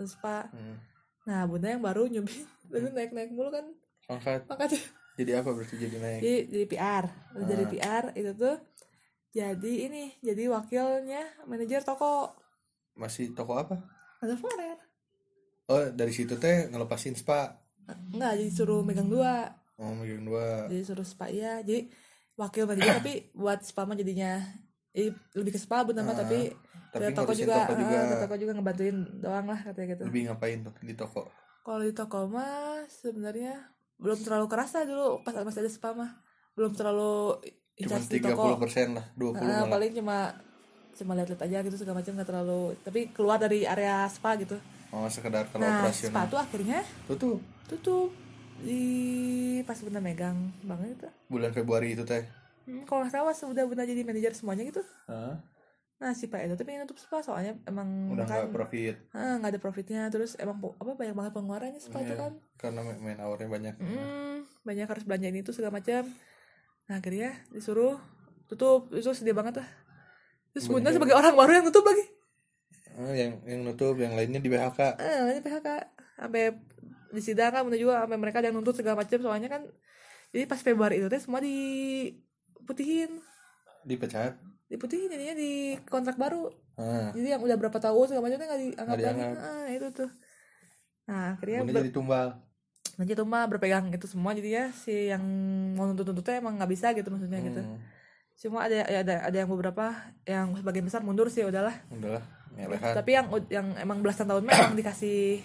Speaker 1: spa.
Speaker 2: Hmm.
Speaker 1: nah bunda yang baru nyobi lalu naik naik mulu kan.
Speaker 2: Angkat.
Speaker 1: makanya
Speaker 2: jadi apa berarti jadi naik?
Speaker 1: Jadi jadi PR Udah jadi
Speaker 2: Ah.
Speaker 1: PR itu tuh jadi ini jadi wakilnya manajer toko.
Speaker 2: Masih toko apa?
Speaker 1: Edward Forer.
Speaker 2: Oh dari situ teh ngelepasin spa.
Speaker 1: Enggak jadi suruh megang dua
Speaker 2: oh megang dua.
Speaker 1: Jadi suruh spa ya jadi wakil manajer tapi buat spa mah jadinya eh, lebih ke spa bunda mah
Speaker 2: Ah,
Speaker 1: tapi
Speaker 2: tapi
Speaker 1: ke toko juga,
Speaker 2: toko juga.
Speaker 1: ah, ke toko juga ngebantuin doang lah katanya gitu.
Speaker 2: Lebih ngapain tuh di toko?
Speaker 1: Kalau di toko mah sebenarnya belum terlalu kerasa dulu pas masih ada spa mah. Belum terlalu
Speaker 2: cuma tiga puluh persen lah dua puluh
Speaker 1: Ah,
Speaker 2: malah.
Speaker 1: paling cuma cuma lihat-lihat aja gitu segala macam nggak terlalu tapi keluar dari area spa gitu.
Speaker 2: Oh sekedar kalau
Speaker 1: nah
Speaker 2: operasional
Speaker 1: spa tuh akhirnya
Speaker 2: tuh
Speaker 1: tutup di pas bunda megang banget itu.
Speaker 2: Bulan Februari itu teh?
Speaker 1: Hmm, kalau nggak salah sudah bunda jadi manajer semuanya gitu.
Speaker 2: Hah?
Speaker 1: nah si pak Edo tuh pengen tutup spa soalnya emang
Speaker 2: udah
Speaker 1: kan
Speaker 2: nggak profit.
Speaker 1: Ah, nggak ada profitnya. Terus emang apa banyak banget pengeluarannya spa tuh
Speaker 2: Iya,
Speaker 1: kan.
Speaker 2: karena main- hournya banyak.
Speaker 1: Hmm, banyak harus belanja ini itu segala macam. Nah akhirnya disuruh tutup. Itu sedih banget lah. Terus bunda sebagai orang baru yang tutup lagi.
Speaker 2: Ah, yang yang nutup yang lainnya di BHK
Speaker 1: Eh, ini PHK sampai di sidang kan juga sampai mereka yang nuntut segala macam soalnya kan jadi pas Februari itu teh semua diputihin.
Speaker 2: Dipecat?
Speaker 1: Diputihin jadinya di kontrak baru.
Speaker 2: Ah.
Speaker 1: Jadi yang udah berapa tahun segala macam teh nggak dianggap lagi.
Speaker 2: dianggap.
Speaker 1: ah, itu tuh. Nah akhirnya
Speaker 2: Bunda
Speaker 1: ber-
Speaker 2: jadi tumbal.
Speaker 1: Nanti tuh mah berpegang itu semua jadi ya si yang mau nuntut nuntutnya emang nggak bisa gitu maksudnya gitu.
Speaker 2: Hmm,
Speaker 1: cuma ada ya ada ada yang beberapa yang sebagian besar mundur sih udahlah.
Speaker 2: Udahlah ngelehan
Speaker 1: tapi yang yang emang belasan tahun mah emang dikasih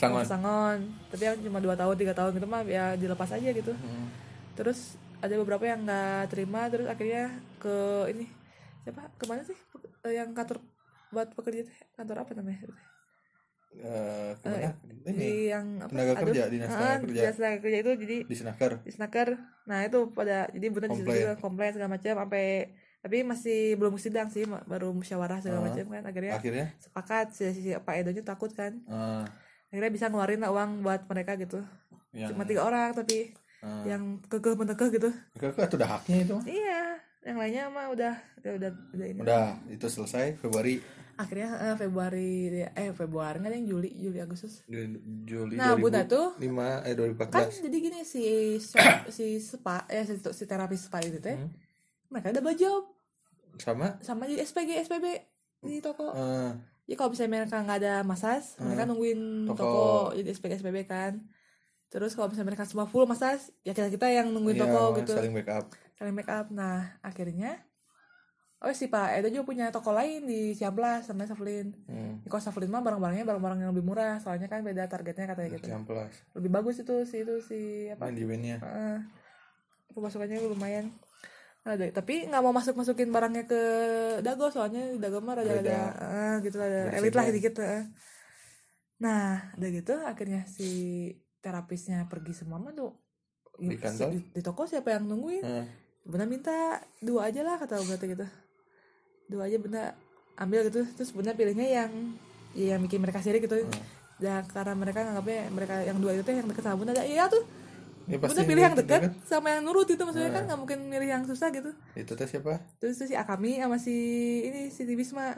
Speaker 2: sangon.
Speaker 1: Sangon. Tapi yang cuma dua tahun tiga tahun gitu mah ya dilepas aja gitu.
Speaker 2: Hmm.
Speaker 1: terus ada beberapa yang nggak terima terus akhirnya ke ini siapa? Ke mana sih? Eh, yang kantor buat pekerja kantor apa namanya?
Speaker 2: Eh, ke mana? ini
Speaker 1: di yang apa?
Speaker 2: tenaga
Speaker 1: aduh,
Speaker 2: kerja, dinas tenaga
Speaker 1: ah,
Speaker 2: kerja.
Speaker 1: dinas tenaga kerja itu jadi
Speaker 2: di Senaker
Speaker 1: di snaker nah itu pada jadi bener di situ
Speaker 2: Komplain.
Speaker 1: juga komplain segala macam sampai tapi masih belum sidang sih baru musyawarah segala
Speaker 2: Ah.
Speaker 1: macam kan akhirnya
Speaker 2: akhirnya?
Speaker 1: sepakat si, si Pak Edonya takut kan.
Speaker 2: Eh,
Speaker 1: akhirnya bisa ngeluarin lah uang buat mereka gitu.
Speaker 2: Yang
Speaker 1: cuma tiga orang tapi
Speaker 2: eh,
Speaker 1: yang kekeh menekeh gitu.
Speaker 2: Mereka kan udah haknya itu.
Speaker 1: Iya yang lainnya mah udah udah udah, udah ini.
Speaker 2: Udah itu selesai Februari.
Speaker 1: Akhirnya eh, Februari eh Februari nggak yang Juli Juli Agustus.
Speaker 2: Juli
Speaker 1: nah Bunda tuh.
Speaker 2: 2005 eh
Speaker 1: kan
Speaker 2: 2014
Speaker 1: jadi gini si si spa ya si, si terapis spa itu teh
Speaker 2: Hmm.
Speaker 1: mereka ada job.
Speaker 2: Sama?
Speaker 1: Sama di SPG SPB di toko.
Speaker 2: Eh,
Speaker 1: jadi kalau misalnya mereka nggak ada masas mereka nungguin
Speaker 2: Toko.
Speaker 1: toko, jadi SPG SPB kan. Terus kalau misalnya mereka semua full masas ya kita kita yang nungguin
Speaker 2: iya,
Speaker 1: toko gitu.
Speaker 2: saling backup.
Speaker 1: Saling make up nah akhirnya oh si Pak Edo juga punya toko lain di Ciamplas sama Saflin.
Speaker 2: Hmm.
Speaker 1: di kos Saflin mah barang-barangnya barang-barang yang lebih murah soalnya kan beda targetnya katanya gitu.
Speaker 2: Jam plus
Speaker 1: lebih bagus itu si itu si apa?
Speaker 2: Manajemennya
Speaker 1: Heeh. pemasukannya lumayan ada tapi nggak mau masuk masukin barangnya ke dago soalnya di dago mah
Speaker 2: Beda.
Speaker 1: eh, gitu ada
Speaker 2: Beda
Speaker 1: elit lah
Speaker 2: segmen.
Speaker 1: dikit eh. nah udah gitu akhirnya si terapisnya pergi semua mah tuh
Speaker 2: Di kantor?
Speaker 1: di, di toko siapa yang nungguin
Speaker 2: Eh,
Speaker 1: Bunda minta dua aja lah kata Bunda gitu dua aja Bunda ambil gitu terus Bunda pilihnya yang ya yang bikin mereka sirik gitu dan karena mereka nganggapnya mereka yang dua itu yang deket sama Bunda ada iya tuh
Speaker 2: ya pasti
Speaker 1: Bunda pilih yang
Speaker 2: gitu
Speaker 1: dekat
Speaker 2: kan.
Speaker 1: sama yang nurut itu maksudnya kan nggak mungkin milih yang susah gitu.
Speaker 2: Itu teh siapa?
Speaker 1: Terus tuh si Akami sama si ini si Wisma.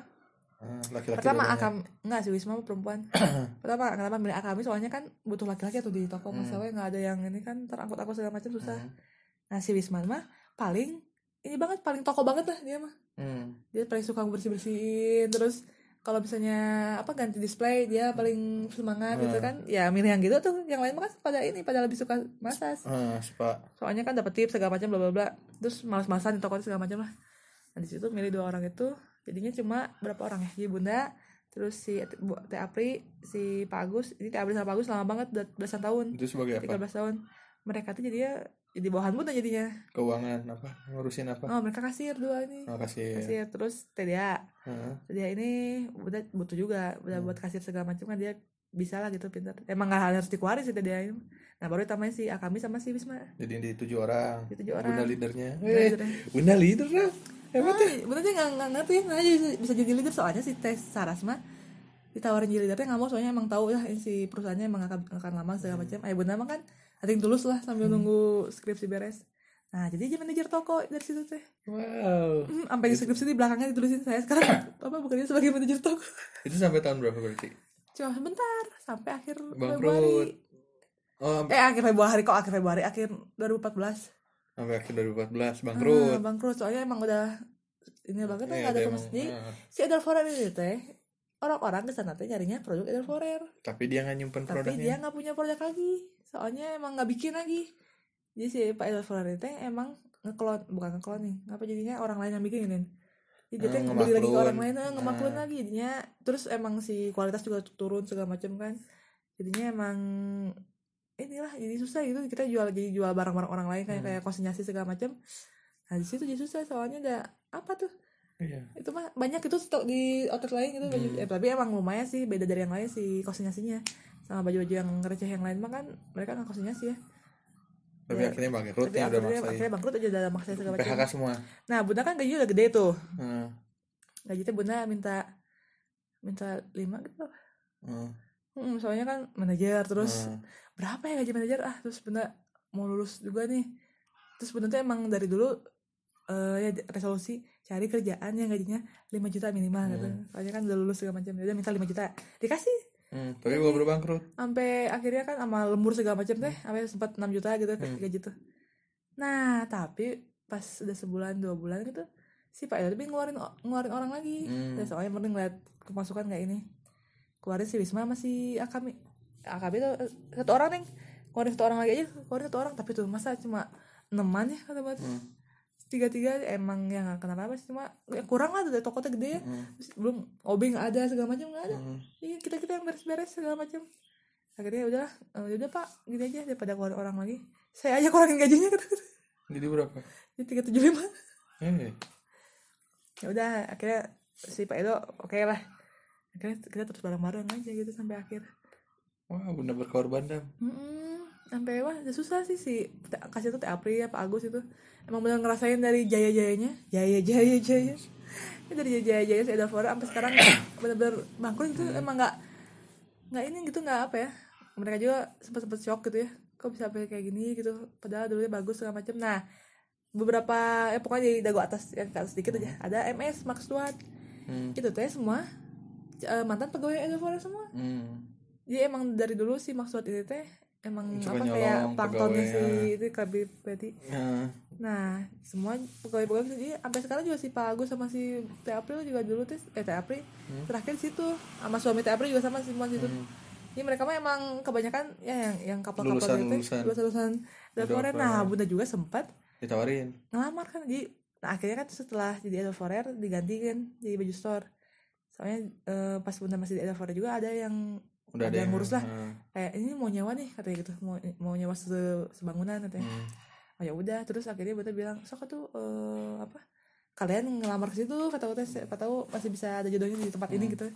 Speaker 2: Ah, laki-laki
Speaker 1: pertama
Speaker 2: dua-duanya.
Speaker 1: Akam nggak si Wisma perempuan. Pertama kenapa milih Akami? Soalnya kan butuh laki-laki tuh di toko masalahnya nggak ada yang ini kan terangkut-angkut segala macam susah.
Speaker 2: Hmm.
Speaker 1: nah si Wisma mah paling ini banget paling toko banget lah dia mah.
Speaker 2: Hmm.
Speaker 1: dia paling suka bersih bersihin terus kalau misalnya apa ganti display dia paling semangat gitu
Speaker 2: Hmm.
Speaker 1: kan. Ya milih yang gitu tuh yang lain mah kan pada ini pada lebih suka masas
Speaker 2: Ah, spa
Speaker 1: soalnya kan dapat tips segala macam bla bla bla. Terus malas-malasan di toko segala macam lah. Nah di situ milih dua orang itu. Jadinya cuma berapa orang ya? Jadi bunda terus si Bu Teh Apri si Pak Agus. Ini Teh Apri sama Pak Agus lama banget udah belasan tahun.
Speaker 2: Itu sebagai apa?
Speaker 1: 13 tahun. Mereka tuh jadinya jadi bawahan bunda jadinya.
Speaker 2: Keuangan apa? Ngurusin apa?
Speaker 1: Oh mereka kasir dua ini.
Speaker 2: Oh, kasih
Speaker 1: kasir. Terus TDA
Speaker 2: Heeh.
Speaker 1: dia ini udah butuh juga. Udah
Speaker 2: Hmm.
Speaker 1: buat kasir segala macam kan dia bisa lah gitu pintar. Emang nggak harus dikeluarin sih dia ini. Nah baru tambahin si Akami sama si Wisma.
Speaker 2: Jadi di tujuh orang.
Speaker 1: Di tujuh orang.
Speaker 2: bunda leadernya.
Speaker 1: Bunda
Speaker 2: eh
Speaker 1: leadernya.
Speaker 2: bunda leader lah. Hebat ya.
Speaker 1: Bener sih nggak nggak ngerti. Nah aja bisa, bisa jadi leader. Soalnya si Tes Saras mah ditawarin jadi leadernya nggak mau. Soalnya emang tahu lah ini si perusahaannya emang akan, akan lama segala macam. Ayah bunda mah kan ada tulus lah sambil nunggu skripsi beres. Nah jadi dia manajer toko dari situ teh.
Speaker 2: Wow.
Speaker 1: Hmm, sampai di skripsi di belakangnya ditulisin saya sekarang. Apa bekerja sebagai manajer toko?
Speaker 2: Itu sampai tahun berapa berarti?
Speaker 1: Cuma sebentar sampai akhir
Speaker 2: Bangkrut.
Speaker 1: Februari.
Speaker 2: Oh
Speaker 1: eh akhir Februari kok akhir Februari akhir 2014
Speaker 2: sampai akhir 2014
Speaker 1: bangkrut
Speaker 2: bangkrut.
Speaker 1: bangkrut. Soalnya emang udah ini banget lah
Speaker 2: Iya,
Speaker 1: nggak ada komersi
Speaker 2: emang,
Speaker 1: Jadi,
Speaker 2: ah.
Speaker 1: si Edelforer ini teh orang-orang ke sana teh nyarinya produk Edelforer
Speaker 2: tapi dia nggak nyimpen
Speaker 1: tapi
Speaker 2: produknya.
Speaker 1: dia nggak punya produk lagi soalnya emang nggak bikin lagi. Jadi si Pak Edelforer ini teh emang ngeklon bukan ngekloning apa jadinya orang lain yang bikinin jadi dia
Speaker 2: Oh,
Speaker 1: teh ngebeli lagi ke orang lain eh, ngemaklun
Speaker 2: Ah.
Speaker 1: lagi jadinya. Terus emang si kualitas juga turun segala macam kan. Jadinya emang inilah jadi susah gitu. Kita jual jadi jual barang-barang orang lain kayak
Speaker 2: Hmm.
Speaker 1: kayak konsinyasi segala macam nah di situ jadi susah. Soalnya ada apa tuh.
Speaker 2: Iya.
Speaker 1: Itu mah banyak itu stok di outlet lain gitu.
Speaker 2: Hmm.
Speaker 1: eh, tapi emang lumayan sih. Beda dari yang lain sih konsinyasinya sama baju-baju yang receh yang lain mah kan mereka nggak konsinyasi ya.
Speaker 2: Tapi
Speaker 1: Ya.
Speaker 2: akhirnya bangkrut
Speaker 1: tapi
Speaker 2: ya udah
Speaker 1: akhirnya,
Speaker 2: maksain.
Speaker 1: akhirnya bangkrut aja dalam maksa segala macam.
Speaker 2: PHK semua.
Speaker 1: Nah bunda kan gajinya udah gede tuh.
Speaker 2: Heeh.
Speaker 1: gajinya bunda minta minta lima gitu.
Speaker 2: Heeh.
Speaker 1: Hmm, soalnya kan manajer terus
Speaker 2: Heeh.
Speaker 1: berapa ya gaji manajer? Ah terus bunda mau lulus juga nih. Terus bunda tuh emang dari dulu eh ya resolusi cari kerjaan yang gajinya 5 juta minimal gitu. Soalnya kan udah lulus segala macam dia minta 5 juta. Dikasih
Speaker 2: Hmm, tapi baru bangkrut.
Speaker 1: sampai akhirnya kan sama lembur segala macam teh sampai sempat 6 juta gitu tiga juta nah tapi pas udah sebulan dua bulan gitu si Pak lebih ngeluarin ngeluarin orang lagi.
Speaker 2: Hmm.
Speaker 1: Dan soalnya mending ngeliat kemasukan kayak ini. Keluarin si Wisma masih Akami Akami itu eh, satu orang nih. Keluarin satu orang lagi aja keluarin satu orang. Tapi tuh masa cuma eneman ya kata
Speaker 2: Hmm.
Speaker 1: Tiga tiga emang yang gak kenapa apa sih cuma ya kurang lah dari toko teh gede ya. Terus belum obeng nggak ada segala macam nggak ada
Speaker 2: Hmm.
Speaker 1: iya kita kita yang beres-beres segala macam akhirnya udah eh, udah pak gini aja daripada keluarin orang lagi saya aja kurangin gajinya kata
Speaker 2: Jadi berapa?
Speaker 1: jadi tiga tujuh lima
Speaker 2: Eh,
Speaker 1: ya udah akhirnya si Pak Edo oke lah akhirnya kita terus bareng-bareng aja gitu sampai akhir
Speaker 2: wah bunda berkorban dam.
Speaker 1: Mm-mm. Sampai wah susah sih si kasih tuh Teh Apri ya Pak Agus itu. Emang bener ngerasain dari jaya jayanya jaya jaya jaya Ya, dari jaya jaya si Edavora sampai sekarang bener-bener bangkrut itu emang nggak nggak ini gitu nggak apa ya. Mereka juga sempat sempat shock gitu ya. Kok bisa sampai kayak gini gitu. Padahal dulunya bagus segala macam nah beberapa ya pokoknya di dagu atas yang ke atas sedikit aja. Ada MS Max Duat
Speaker 2: Hmm.
Speaker 1: itu teh semua. Eh, mantan pegawai Edavora semua.
Speaker 2: Hmm.
Speaker 1: jadi emang dari dulu sih maksud ini teh emang
Speaker 2: Suka
Speaker 1: apa kayak planktonnya
Speaker 2: pegawai,
Speaker 1: si itu Betty
Speaker 2: Nah,
Speaker 1: nah semua pegawai-pegawai gitu jadi sampai sekarang juga si Pak Agus sama si Teh April juga dulu teh eh Teh April terakhir di situ sama suami Teh April juga sama semua situ
Speaker 2: Hmm.
Speaker 1: jadi mereka mah emang kebanyakan ya yang yang kapal-kapal
Speaker 2: Lulusan-
Speaker 1: gitu
Speaker 2: lulusan.
Speaker 1: lulusan lulusan Delforer. nah bunda juga sempat
Speaker 2: ditawarin.
Speaker 1: ngelamar kan jadi nah akhirnya kan setelah jadi Delforer diganti kan jadi baju store soalnya eh, pas bunda masih di Delforer juga ada yang
Speaker 2: Udah
Speaker 1: Ada yang ngurus lah.
Speaker 2: Nah,
Speaker 1: kayak ini mau nyawa nih katanya gitu. Mau mau nyawa se- sebangunan katanya.
Speaker 2: Hmm.
Speaker 1: oh ya udah. Terus akhirnya bunda bilang sok tuh eh, apa kalian ngelamar ke situ kata bunda siapa tahu masih bisa ada jodohnya di tempat ini gitu.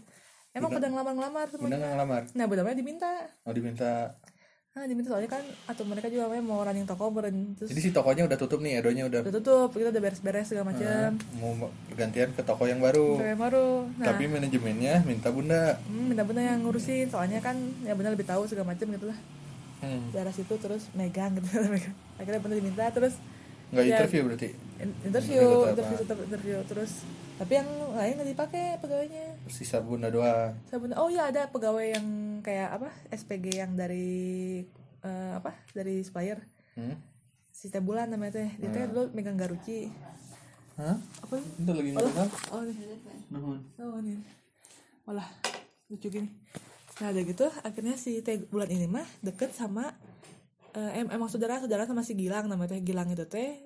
Speaker 1: Emang pada ngelamar-ngelamar
Speaker 2: Bunda
Speaker 1: semuanya
Speaker 2: nggak ngelamar.
Speaker 1: nah bunda diminta.
Speaker 2: Oh diminta.
Speaker 1: Nah diminta soalnya kan atau mereka juga mau running toko beren terus
Speaker 2: Jadi si tokonya udah tutup nih, edonya udah
Speaker 1: udah tutup kita udah beres-beres segala macam
Speaker 2: mau bergantian ke toko yang baru.
Speaker 1: Kayak baru nah
Speaker 2: Tapi manajemennya minta bunda.
Speaker 1: hmm, bunda-bunda yang ngurusin soalnya kan ya bunda lebih tahu segala macam gitu lah
Speaker 2: Hmm.
Speaker 1: daerah situ terus megang gitu megang akhirnya bunda diminta terus
Speaker 2: Nggak
Speaker 1: Ya.
Speaker 2: interview berarti.
Speaker 1: In- interview interview tetap interview terus. Tapi yang lain nggak dipakai pegawainya?
Speaker 2: Sisa bunda doang.
Speaker 1: sabun oh iya ada pegawai yang kayak apa? SPG yang dari eh, apa? Dari supplier
Speaker 2: Hmm?
Speaker 1: si teh bulan namanya teh. Dia teh dulu megang garuci
Speaker 2: Hah?
Speaker 1: apa?
Speaker 2: Itu lagi ngomong.
Speaker 1: oh nih
Speaker 2: Nuhun.
Speaker 1: oh nih malah lucu gini. Nah ada gitu akhirnya si teh bulan ini mah deket sama eh, em- emang saudara saudara sama si Gilang namanya teh Gilang itu teh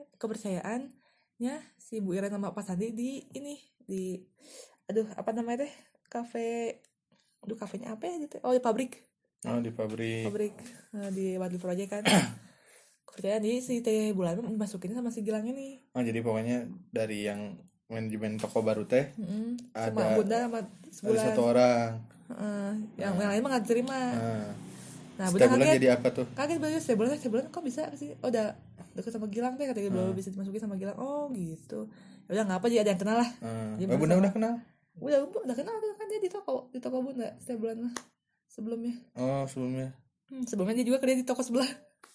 Speaker 1: kepercayaannya si Bu Iren sama Pak Sandi di ini di aduh apa namanya teh? Kafe aduh kafenya apa ya gitu? Oh di pabrik.
Speaker 2: Oh di pabrik.
Speaker 1: pabrik eh, di Wadli Project kan. Kepercayaan jadi si teh bulan masukin sama si Gilang ini.
Speaker 2: Oh jadi pokoknya dari yang manajemen toko baru teh
Speaker 1: Mm-mm.
Speaker 2: Ada-
Speaker 1: sama bunda sama
Speaker 2: ada
Speaker 1: sebulan.
Speaker 2: satu orang.
Speaker 1: Heeh, yang yang lain mah nggak terima
Speaker 2: Nah,
Speaker 1: nah
Speaker 2: setiap
Speaker 1: bunda
Speaker 2: bulan
Speaker 1: kaget.
Speaker 2: jadi apa tuh?
Speaker 1: kaget banget saya bulan saya bulan kok bisa sih? Oh udah deket sama Gilang teh katanya
Speaker 2: Hmm.
Speaker 1: belum bisa dimasukin sama Gilang oh gitu ya udah nggak apa jadi ada yang kenal lah Jadi
Speaker 2: oh, bunda udah kenal?
Speaker 1: udah udah kenal tuh kan dia di toko di toko bunda setiap bulan mah sebelumnya
Speaker 2: Oh sebelumnya
Speaker 1: Hmm, sebelumnya dia juga kerja di toko sebelah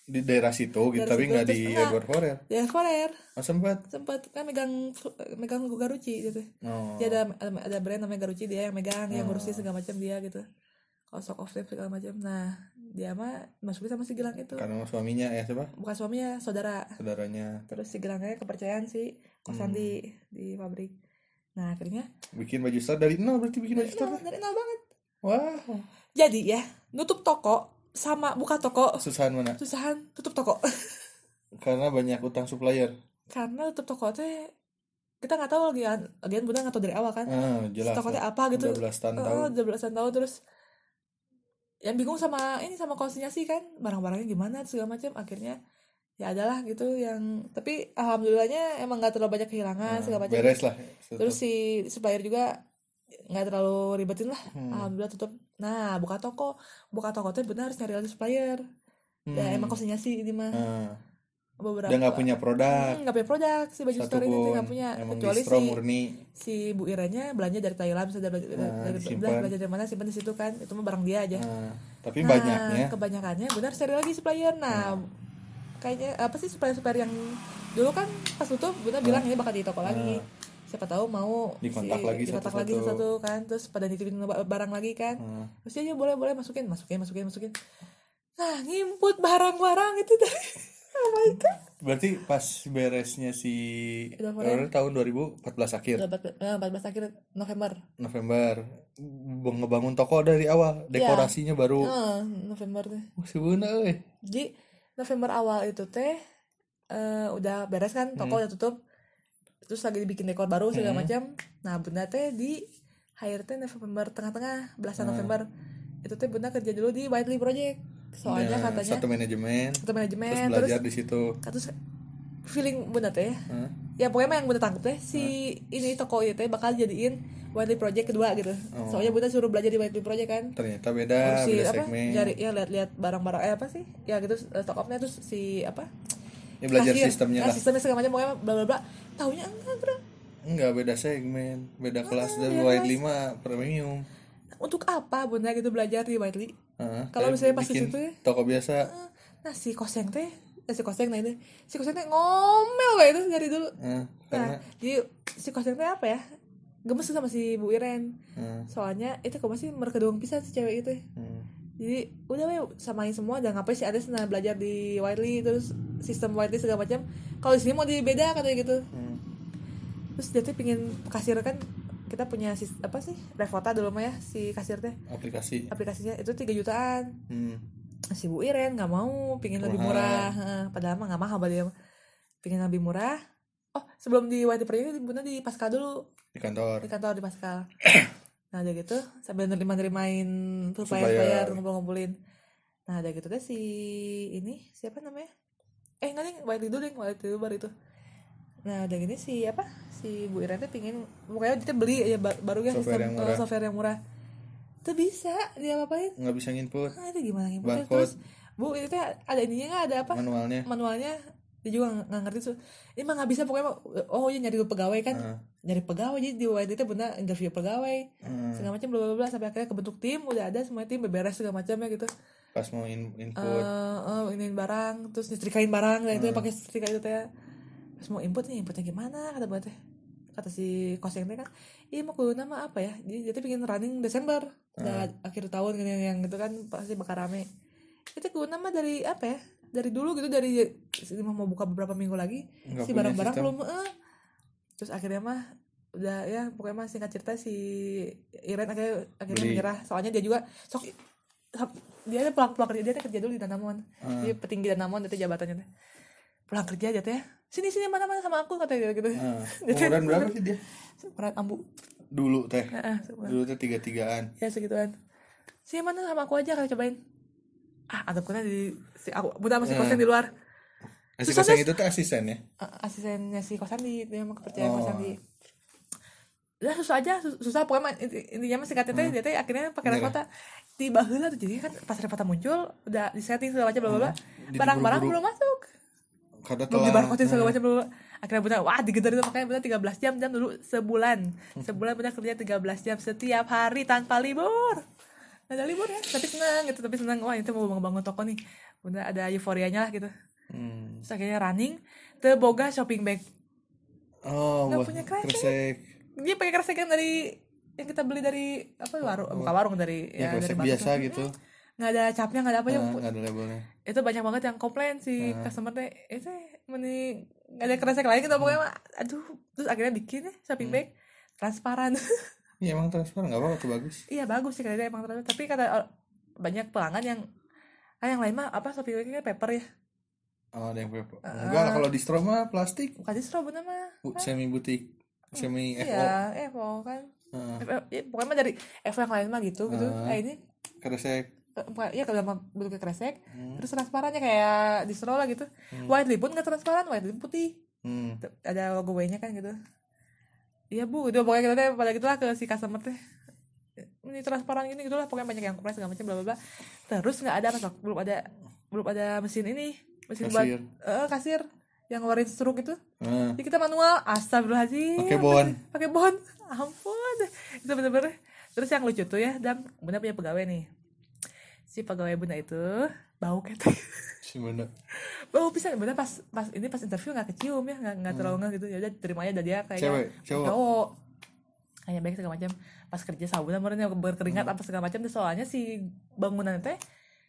Speaker 2: di daerah situ gitu,
Speaker 1: Daerah
Speaker 2: tapi nggak di. Edward Forer.
Speaker 1: dia Forer
Speaker 2: Oh sempat.
Speaker 1: sempat kan megang megang garuci gitu
Speaker 2: Oh.
Speaker 1: dia ada ada brand namanya garuci dia yang megang yang
Speaker 2: Oh.
Speaker 1: ngurusin segala macam dia gitu kalau stock of them segala macam nah dia mah masukin sama si Gilang itu.
Speaker 2: Karena suaminya ya siapa?
Speaker 1: bukan suaminya saudara.
Speaker 2: Saudaranya.
Speaker 1: Terus si Gelangnya kepercayaan si kosan
Speaker 2: Hmm.
Speaker 1: di di pabrik. Nah akhirnya
Speaker 2: bikin baju store dari nol berarti bikin baju
Speaker 1: nol, dari nol banget.
Speaker 2: Wah,
Speaker 1: jadi ya nutup toko sama buka toko.
Speaker 2: Susahan mana?
Speaker 1: susahan tutup toko.
Speaker 2: Karena banyak utang supplier.
Speaker 1: karena tutup toko teh kita nggak tahu lagi lagian bunda nggak tahu dari awal kan.
Speaker 2: Ah, jelas.
Speaker 1: toko teh apa gitu.
Speaker 2: Udah belasan
Speaker 1: Oh,
Speaker 2: tahun.
Speaker 1: udah belasan tahun. Terus yang bingung sama ini sama konsinyasi kan barang-barangnya gimana segala macam. Akhirnya ya adalah gitu yang tapi alhamdulillahnya emang nggak terlalu banyak kehilangan
Speaker 2: Nah,
Speaker 1: segala macam.
Speaker 2: beres lah.
Speaker 1: terus si supplier juga nggak terlalu ribetin lah.
Speaker 2: Hmm.
Speaker 1: alhamdulillah tutup nah buka toko. Buka toko tuh benar harus nyari lagi supplier. Ya
Speaker 2: Hmm.
Speaker 1: emang konsinyasi ini mah.
Speaker 2: Ah,
Speaker 1: beberapa.
Speaker 2: Dia nggak punya produk.
Speaker 1: Hmm, nggak punya produk si baju
Speaker 2: Satu
Speaker 1: store ini nggak punya.
Speaker 2: Emang
Speaker 1: kecuali si
Speaker 2: murni.
Speaker 1: si Bu Iranya belanja dari Thailand bisa dari,
Speaker 2: Nah,
Speaker 1: dari- belanja dari mana simpan di situ kan. Itu mah barang dia aja.
Speaker 2: Ah, tapi
Speaker 1: nah,
Speaker 2: banyaknya.
Speaker 1: kebanyakannya benar cari lagi supplier. Nah kayaknya apa sih supplier supplier yang dulu kan pas tutup benar bilang ini bakal di toko lagi. Siapa tahu mau
Speaker 2: Dikontak lagi
Speaker 1: dikontak
Speaker 2: satu-satu.
Speaker 1: lagi satu kan terus pada nitipin ba- barang lagi kan.
Speaker 2: Ah,
Speaker 1: terus dia boleh boleh masukin masukin masukin masukin. Nah ngimput barang-barang itu dari oh my god.
Speaker 2: Berarti pas beresnya si. Aurel tahun 2014 akhir.
Speaker 1: Udah 14 eh, 14 akhir November.
Speaker 2: November. Bang- ngebangun toko dari awal dekorasinya baru.
Speaker 1: Eh, November teh
Speaker 2: Wah, sebenernya euy.
Speaker 1: jadi November awal itu teh eh, udah beres kan toko udah tutup. Terus lagi dibikin dekor baru segala macam. Nah bunda teh di hire teh November tengah-tengah belasan November. Itu teh bunda kerja dulu di Whiteley Project soalnya
Speaker 2: Nah,
Speaker 1: katanya
Speaker 2: satu manajemen
Speaker 1: satu manajemen
Speaker 2: terus
Speaker 1: terus
Speaker 2: belajar di situ.
Speaker 1: terus feeling bunda teh
Speaker 2: Hah?
Speaker 1: ya pokoknya yang bunda tangkap teh si ini toko itu teh bakal jadiin Whiteley Project kedua gitu. Soalnya bunda suruh belajar di Whiteley Project kan.
Speaker 2: Ternyata beda
Speaker 1: si
Speaker 2: beda
Speaker 1: apa
Speaker 2: segmen.
Speaker 1: nyari ya lihat-lihat barang-barang eh apa sih? Ya gitu eh, stock up-nya terus si apa?
Speaker 2: Ya belajar
Speaker 1: kasir.
Speaker 2: sistemnya
Speaker 1: Nah,
Speaker 2: lah.
Speaker 1: sistemnya segala macam pokoknya bla bla bla. Taunya enggak bro.
Speaker 2: Enggak beda segmen. Beda kelas
Speaker 1: Ah,
Speaker 2: dari white 5 premium.
Speaker 1: Untuk apa bunda gitu belajar di Whiteley Kalau misalnya pas di situ ya.
Speaker 2: toko biasa.
Speaker 1: Eh, nah si koseng teh eh, si koseng nah ini si koseng teh ngomel kayak itu dari dulu.
Speaker 2: Heeh,
Speaker 1: nah
Speaker 2: karena
Speaker 1: jadi si koseng teh apa ya? Gemes sama si Bu Iren.
Speaker 2: Heeh,
Speaker 1: soalnya itu kok masih merkedung pisan si cewek itu.
Speaker 2: Hmm.
Speaker 1: jadi udah we samain semua dan ngapain si Ades nah belajar di Whiteley terus sistem Whiteley segala macam. Kalau di sini mau dibeda katanya gitu.
Speaker 2: Hmm.
Speaker 1: terus dia tuh pingin kasir kan kita punya sis, apa sih Revota dulu mah ya si kasir teh.
Speaker 2: Aplikasi.
Speaker 1: Aplikasinya itu 3 jutaan.
Speaker 2: Hmm.
Speaker 1: si Bu Iren nggak mau pingin lebih murah. Padahal mah nggak mahal mah. pingin lebih murah. Oh sebelum di White Project bunda di Pascal dulu.
Speaker 2: Di kantor.
Speaker 1: Di kantor di Pascal. Nah ada gitu sambil nerima nerimain supaya bayar ngumpul ngumpulin nah ada gitu deh si ini siapa namanya? Eh nggak nih White dulu deh White dulu baru itu nah ada gini si apa si Bu Iren tuh pingin pokoknya dia beli ya ba- baru ya
Speaker 2: Software
Speaker 1: sistem
Speaker 2: yang murah.
Speaker 1: software yang murah. Itu bisa dia apain
Speaker 2: nggak bisa nginput.
Speaker 1: Ah itu gimana gimana
Speaker 2: Barcode.
Speaker 1: terus bu itu teh ada ininya nggak? Ada apa?
Speaker 2: Manualnya.
Speaker 1: Manualnya. Dia juga nggak- ngerti tuh. Ini mah nggak bisa pokoknya oh ya nyari pegawai kan.
Speaker 2: Heeh.
Speaker 1: nyari pegawai jadi di WD itu benar interview pegawai.
Speaker 2: Heeh.
Speaker 1: segala macam bla bla bla sampai akhirnya kebentuk tim udah ada semua tim beberes segala macamnya gitu.
Speaker 2: Pas mau in- input.
Speaker 1: Eh, iniin barang terus nyetrikain barang nah itu yang pakai setrika itu teh pas mau input nih inputnya gimana kata buat teh kata si koseng teh kan iya mau kudu nama apa ya? Jadi dia tuh pengen running Desember udah akhir tahun kan yang, gitu kan pasti bakal rame. Itu kudu nama dari apa ya? Dari dulu gitu dari mau buka beberapa minggu lagi
Speaker 2: Nggak
Speaker 1: si barang-barang belum eh. terus akhirnya mah udah ya pokoknya mah singkat cerita si Iren akhirnya akhirnya
Speaker 2: Beli.
Speaker 1: menyerah. Soalnya dia juga sok dia ada pulang kerja dia tuh kerja dulu di Danamon.
Speaker 2: Ah.
Speaker 1: dia petinggi Danamon itu jabatannya pulang kerja aja teh sini sini mana mana sama aku katanya gitu.
Speaker 2: Heeh. umuran berapa sih dia?
Speaker 1: Seumuran ambu.
Speaker 2: Dulu teh.
Speaker 1: Seumuran.
Speaker 2: dulu teh tiga tigaan
Speaker 1: ya segituan. Sini mana sama aku aja kali cobain. Ah ada kuna di si aku buta masih kosan di luar.
Speaker 2: Si
Speaker 1: terus-
Speaker 2: itu tuh asisten ya?
Speaker 1: A- asistennya si kosan di dia emang kepercayaan
Speaker 2: Oh.
Speaker 1: kosan di. Udah susah aja sus- susah. Pokoknya intinya mah singkatnya teh dia teh akhirnya pakai
Speaker 2: Bener.
Speaker 1: repota di baheula tuh. Jadi kan pas repota muncul udah di setting segala macam bla bla bla.
Speaker 2: Jadi
Speaker 1: barang-barang belum masuk
Speaker 2: kada
Speaker 1: belum
Speaker 2: telat
Speaker 1: dibarcode segala
Speaker 2: Nah,
Speaker 1: macam dulu akhirnya benar wah digedor itu makanya benar 13 jam jam dulu sebulan. Sebulan benar kerja 13 jam setiap hari tanpa libur. Nggak ada libur ya tapi senang gitu tapi senang wah itu mau bangun toko nih. Benar ada euforianya lah gitu.
Speaker 2: Hmm.
Speaker 1: terus akhirnya running teboga shopping bag.
Speaker 2: Oh
Speaker 1: Nggak punya kresek.
Speaker 2: kresek.
Speaker 1: Dia pakai kresek yang dari yang kita beli dari apa warung bukan warung dari
Speaker 2: ya,
Speaker 1: ya, dari
Speaker 2: biasa gitu
Speaker 1: nggak ada capnya nggak ada apa ya
Speaker 2: nggak ada labelnya.
Speaker 1: itu banyak banget yang komplain si
Speaker 2: Ah.
Speaker 1: customer teh itu mending nggak ada kresek lain gitu pokoknya mah aduh terus akhirnya bikin ya shopping
Speaker 2: Hmm.
Speaker 1: bag transparan.
Speaker 2: Iya emang transparan nggak apa-apa tuh bagus.
Speaker 1: Iya bagus sih kayaknya emang transparan. Tapi kata uh, banyak pelanggan yang ah yang lain mah apa shopping bagnya paper ya?
Speaker 2: Oh ada yang paper.
Speaker 1: Ah.
Speaker 2: enggak lah kalau distro mah plastik.
Speaker 1: Bukan distro bener mah.
Speaker 2: Bu- semi butik semi FO
Speaker 1: iya Evo kan. F- ya, pokoknya mah dari Evo yang lain mah gitu gitu.
Speaker 2: Ah.
Speaker 1: eh ini
Speaker 2: kresek
Speaker 1: eh, bukan- iya kalau bentuknya kresek
Speaker 2: Hmm.
Speaker 1: terus transparannya kayak distro lah gitu. White pun nggak transparan white putih.
Speaker 2: Hmm.
Speaker 1: Ada logo W nya kan gitu. Iya bu itu pokoknya kita pada gitulah ke si customer teh. Ini transparan gini gitulah pokoknya banyak yang komplain segala macam bla bla bla. Terus nggak ada masuk belum ada belum ada mesin ini. Mesin buat
Speaker 2: Kasir.
Speaker 1: eh, kasir yang ngeluarin struk itu.
Speaker 2: Nah,
Speaker 1: jadi kita manual astagfirullahaladzim.
Speaker 2: Pakai bon.
Speaker 1: pakai bon. Ampun itu bener-bener. Terus yang lucu tuh ya dan bunda punya pegawai nih si pegawai bunda itu bau ketek
Speaker 2: sebenarnya
Speaker 1: bau bisa bunda pas pas ini pas interview nggak kecium ya nggak nggak terlalu nggak gitu. Ya udah terima aja dari dia kayak
Speaker 2: Cewek, cowok?
Speaker 1: cowok. Kayak baik segala macam. Pas kerja sabunan kemarin berkeringat apa segala macam. Soalnya si bangunan teh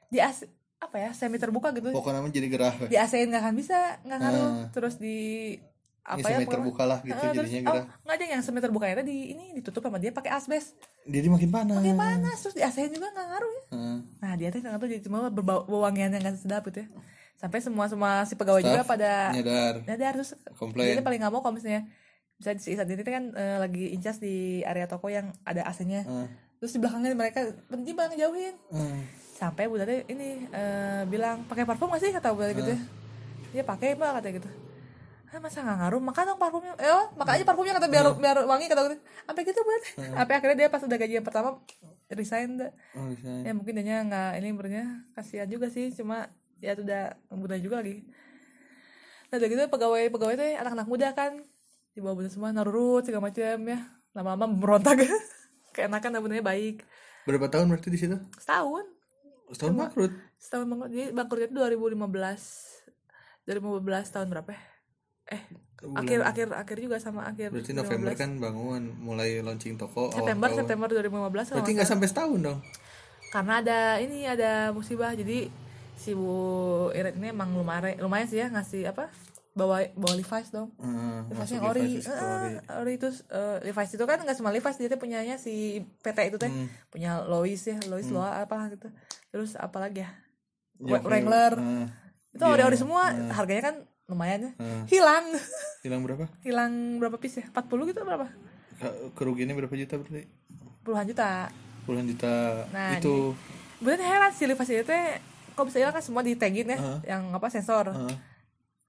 Speaker 1: di as apa ya semi terbuka gitu.
Speaker 2: Pokoknya jadi gerah.
Speaker 1: Di AC-in nggak akan bisa nggak ngaruh.
Speaker 2: Ah.
Speaker 1: terus di apa ya
Speaker 2: semi terbuka lah gitu
Speaker 1: Ah, terus,
Speaker 2: jadinya
Speaker 1: oh,
Speaker 2: gerah
Speaker 1: nggak ada yang semi terbuka itu di ini ditutup sama dia pakai asbes.
Speaker 2: Jadi makin panas.
Speaker 1: Makin panas terus di AC juga nggak ngaruh ya.
Speaker 2: Heeh.
Speaker 1: nah dia tuh nggak tahu jadi cuma berbau wangian yang nggak sedap gitu ya. Sampai semua semua si pegawai juga
Speaker 2: Staff
Speaker 1: pada
Speaker 2: nyadar.
Speaker 1: nyadar terus
Speaker 2: komplain.
Speaker 1: tuh paling nggak mau kalau misalnya bisa si saat ini tuh kan eh, lagi incas di area toko yang ada AC-nya.
Speaker 2: Heeh.
Speaker 1: terus di belakangnya mereka benci banget ngejauhin
Speaker 2: Heeh.
Speaker 1: sampai bu tadi ini eh, bilang pakai parfum gak sih? kata bu Tati gitu ya. Dia pakai mbak kata gitu ah masa nggak ngaruh? Makan dong parfumnya. Eh oh, makan aja parfumnya kata biar biar wangi kata gitu sampai gitu Tati. sampai akhirnya dia pas udah gaji yang pertama resign dah.
Speaker 2: oh bisa
Speaker 1: ya mungkin dia nggak ini bernya kasihan juga sih cuma ya sudah bunda juga lagi. Nah udah gitu pegawai pegawai tuh anak-anak muda kan di bawah bunda semua narurut segala macam ya. Lama-lama berontak keenakan bundanya baik.
Speaker 2: Berapa tahun berarti di situ?
Speaker 1: Setahun.
Speaker 2: Setahun bangkrut?
Speaker 1: setahun banget jadi bangkrutnya itu 2015 2015 tahun berapa ya? Eh
Speaker 2: Bulan-
Speaker 1: akhir akhir akhir juga sama akhir
Speaker 2: berarti November
Speaker 1: 2015.
Speaker 2: kan bangun mulai launching toko awal
Speaker 1: September
Speaker 2: tahun.
Speaker 1: September 2015 kalau
Speaker 2: berarti
Speaker 1: nggak
Speaker 2: sampai setahun dong
Speaker 1: karena ada ini ada musibah jadi si Bu Iret ini emang lumayan lumayan sih ya ngasih apa bawa bawa Levi's dong
Speaker 2: Heeh,
Speaker 1: Levi's yang ori
Speaker 2: Levi's ke ori.
Speaker 1: Ori itu eh, Levi's itu kan nggak cuma Levi's dia tuh punyanya si PT itu teh
Speaker 2: Hmm.
Speaker 1: punya Lois ya Lois Loa apa gitu terus apa lagi ya
Speaker 2: Ya,
Speaker 1: Wrangler.
Speaker 2: heeh.
Speaker 1: itu ori-ori semua
Speaker 2: eh.
Speaker 1: harganya kan lumayan ya.
Speaker 2: Heeh.
Speaker 1: hilang.
Speaker 2: Hilang berapa?
Speaker 1: Hilang berapa piece ya? 40 gitu berapa?
Speaker 2: Ke- kerugiannya berapa juta berarti?
Speaker 1: Puluhan juta.
Speaker 2: Puluhan juta.
Speaker 1: Nah,
Speaker 2: itu.
Speaker 1: Bener heran sih itu teh kok bisa hilang kan semua di tagging ya
Speaker 2: Heeh.
Speaker 1: yang apa sensor.
Speaker 2: Heeh,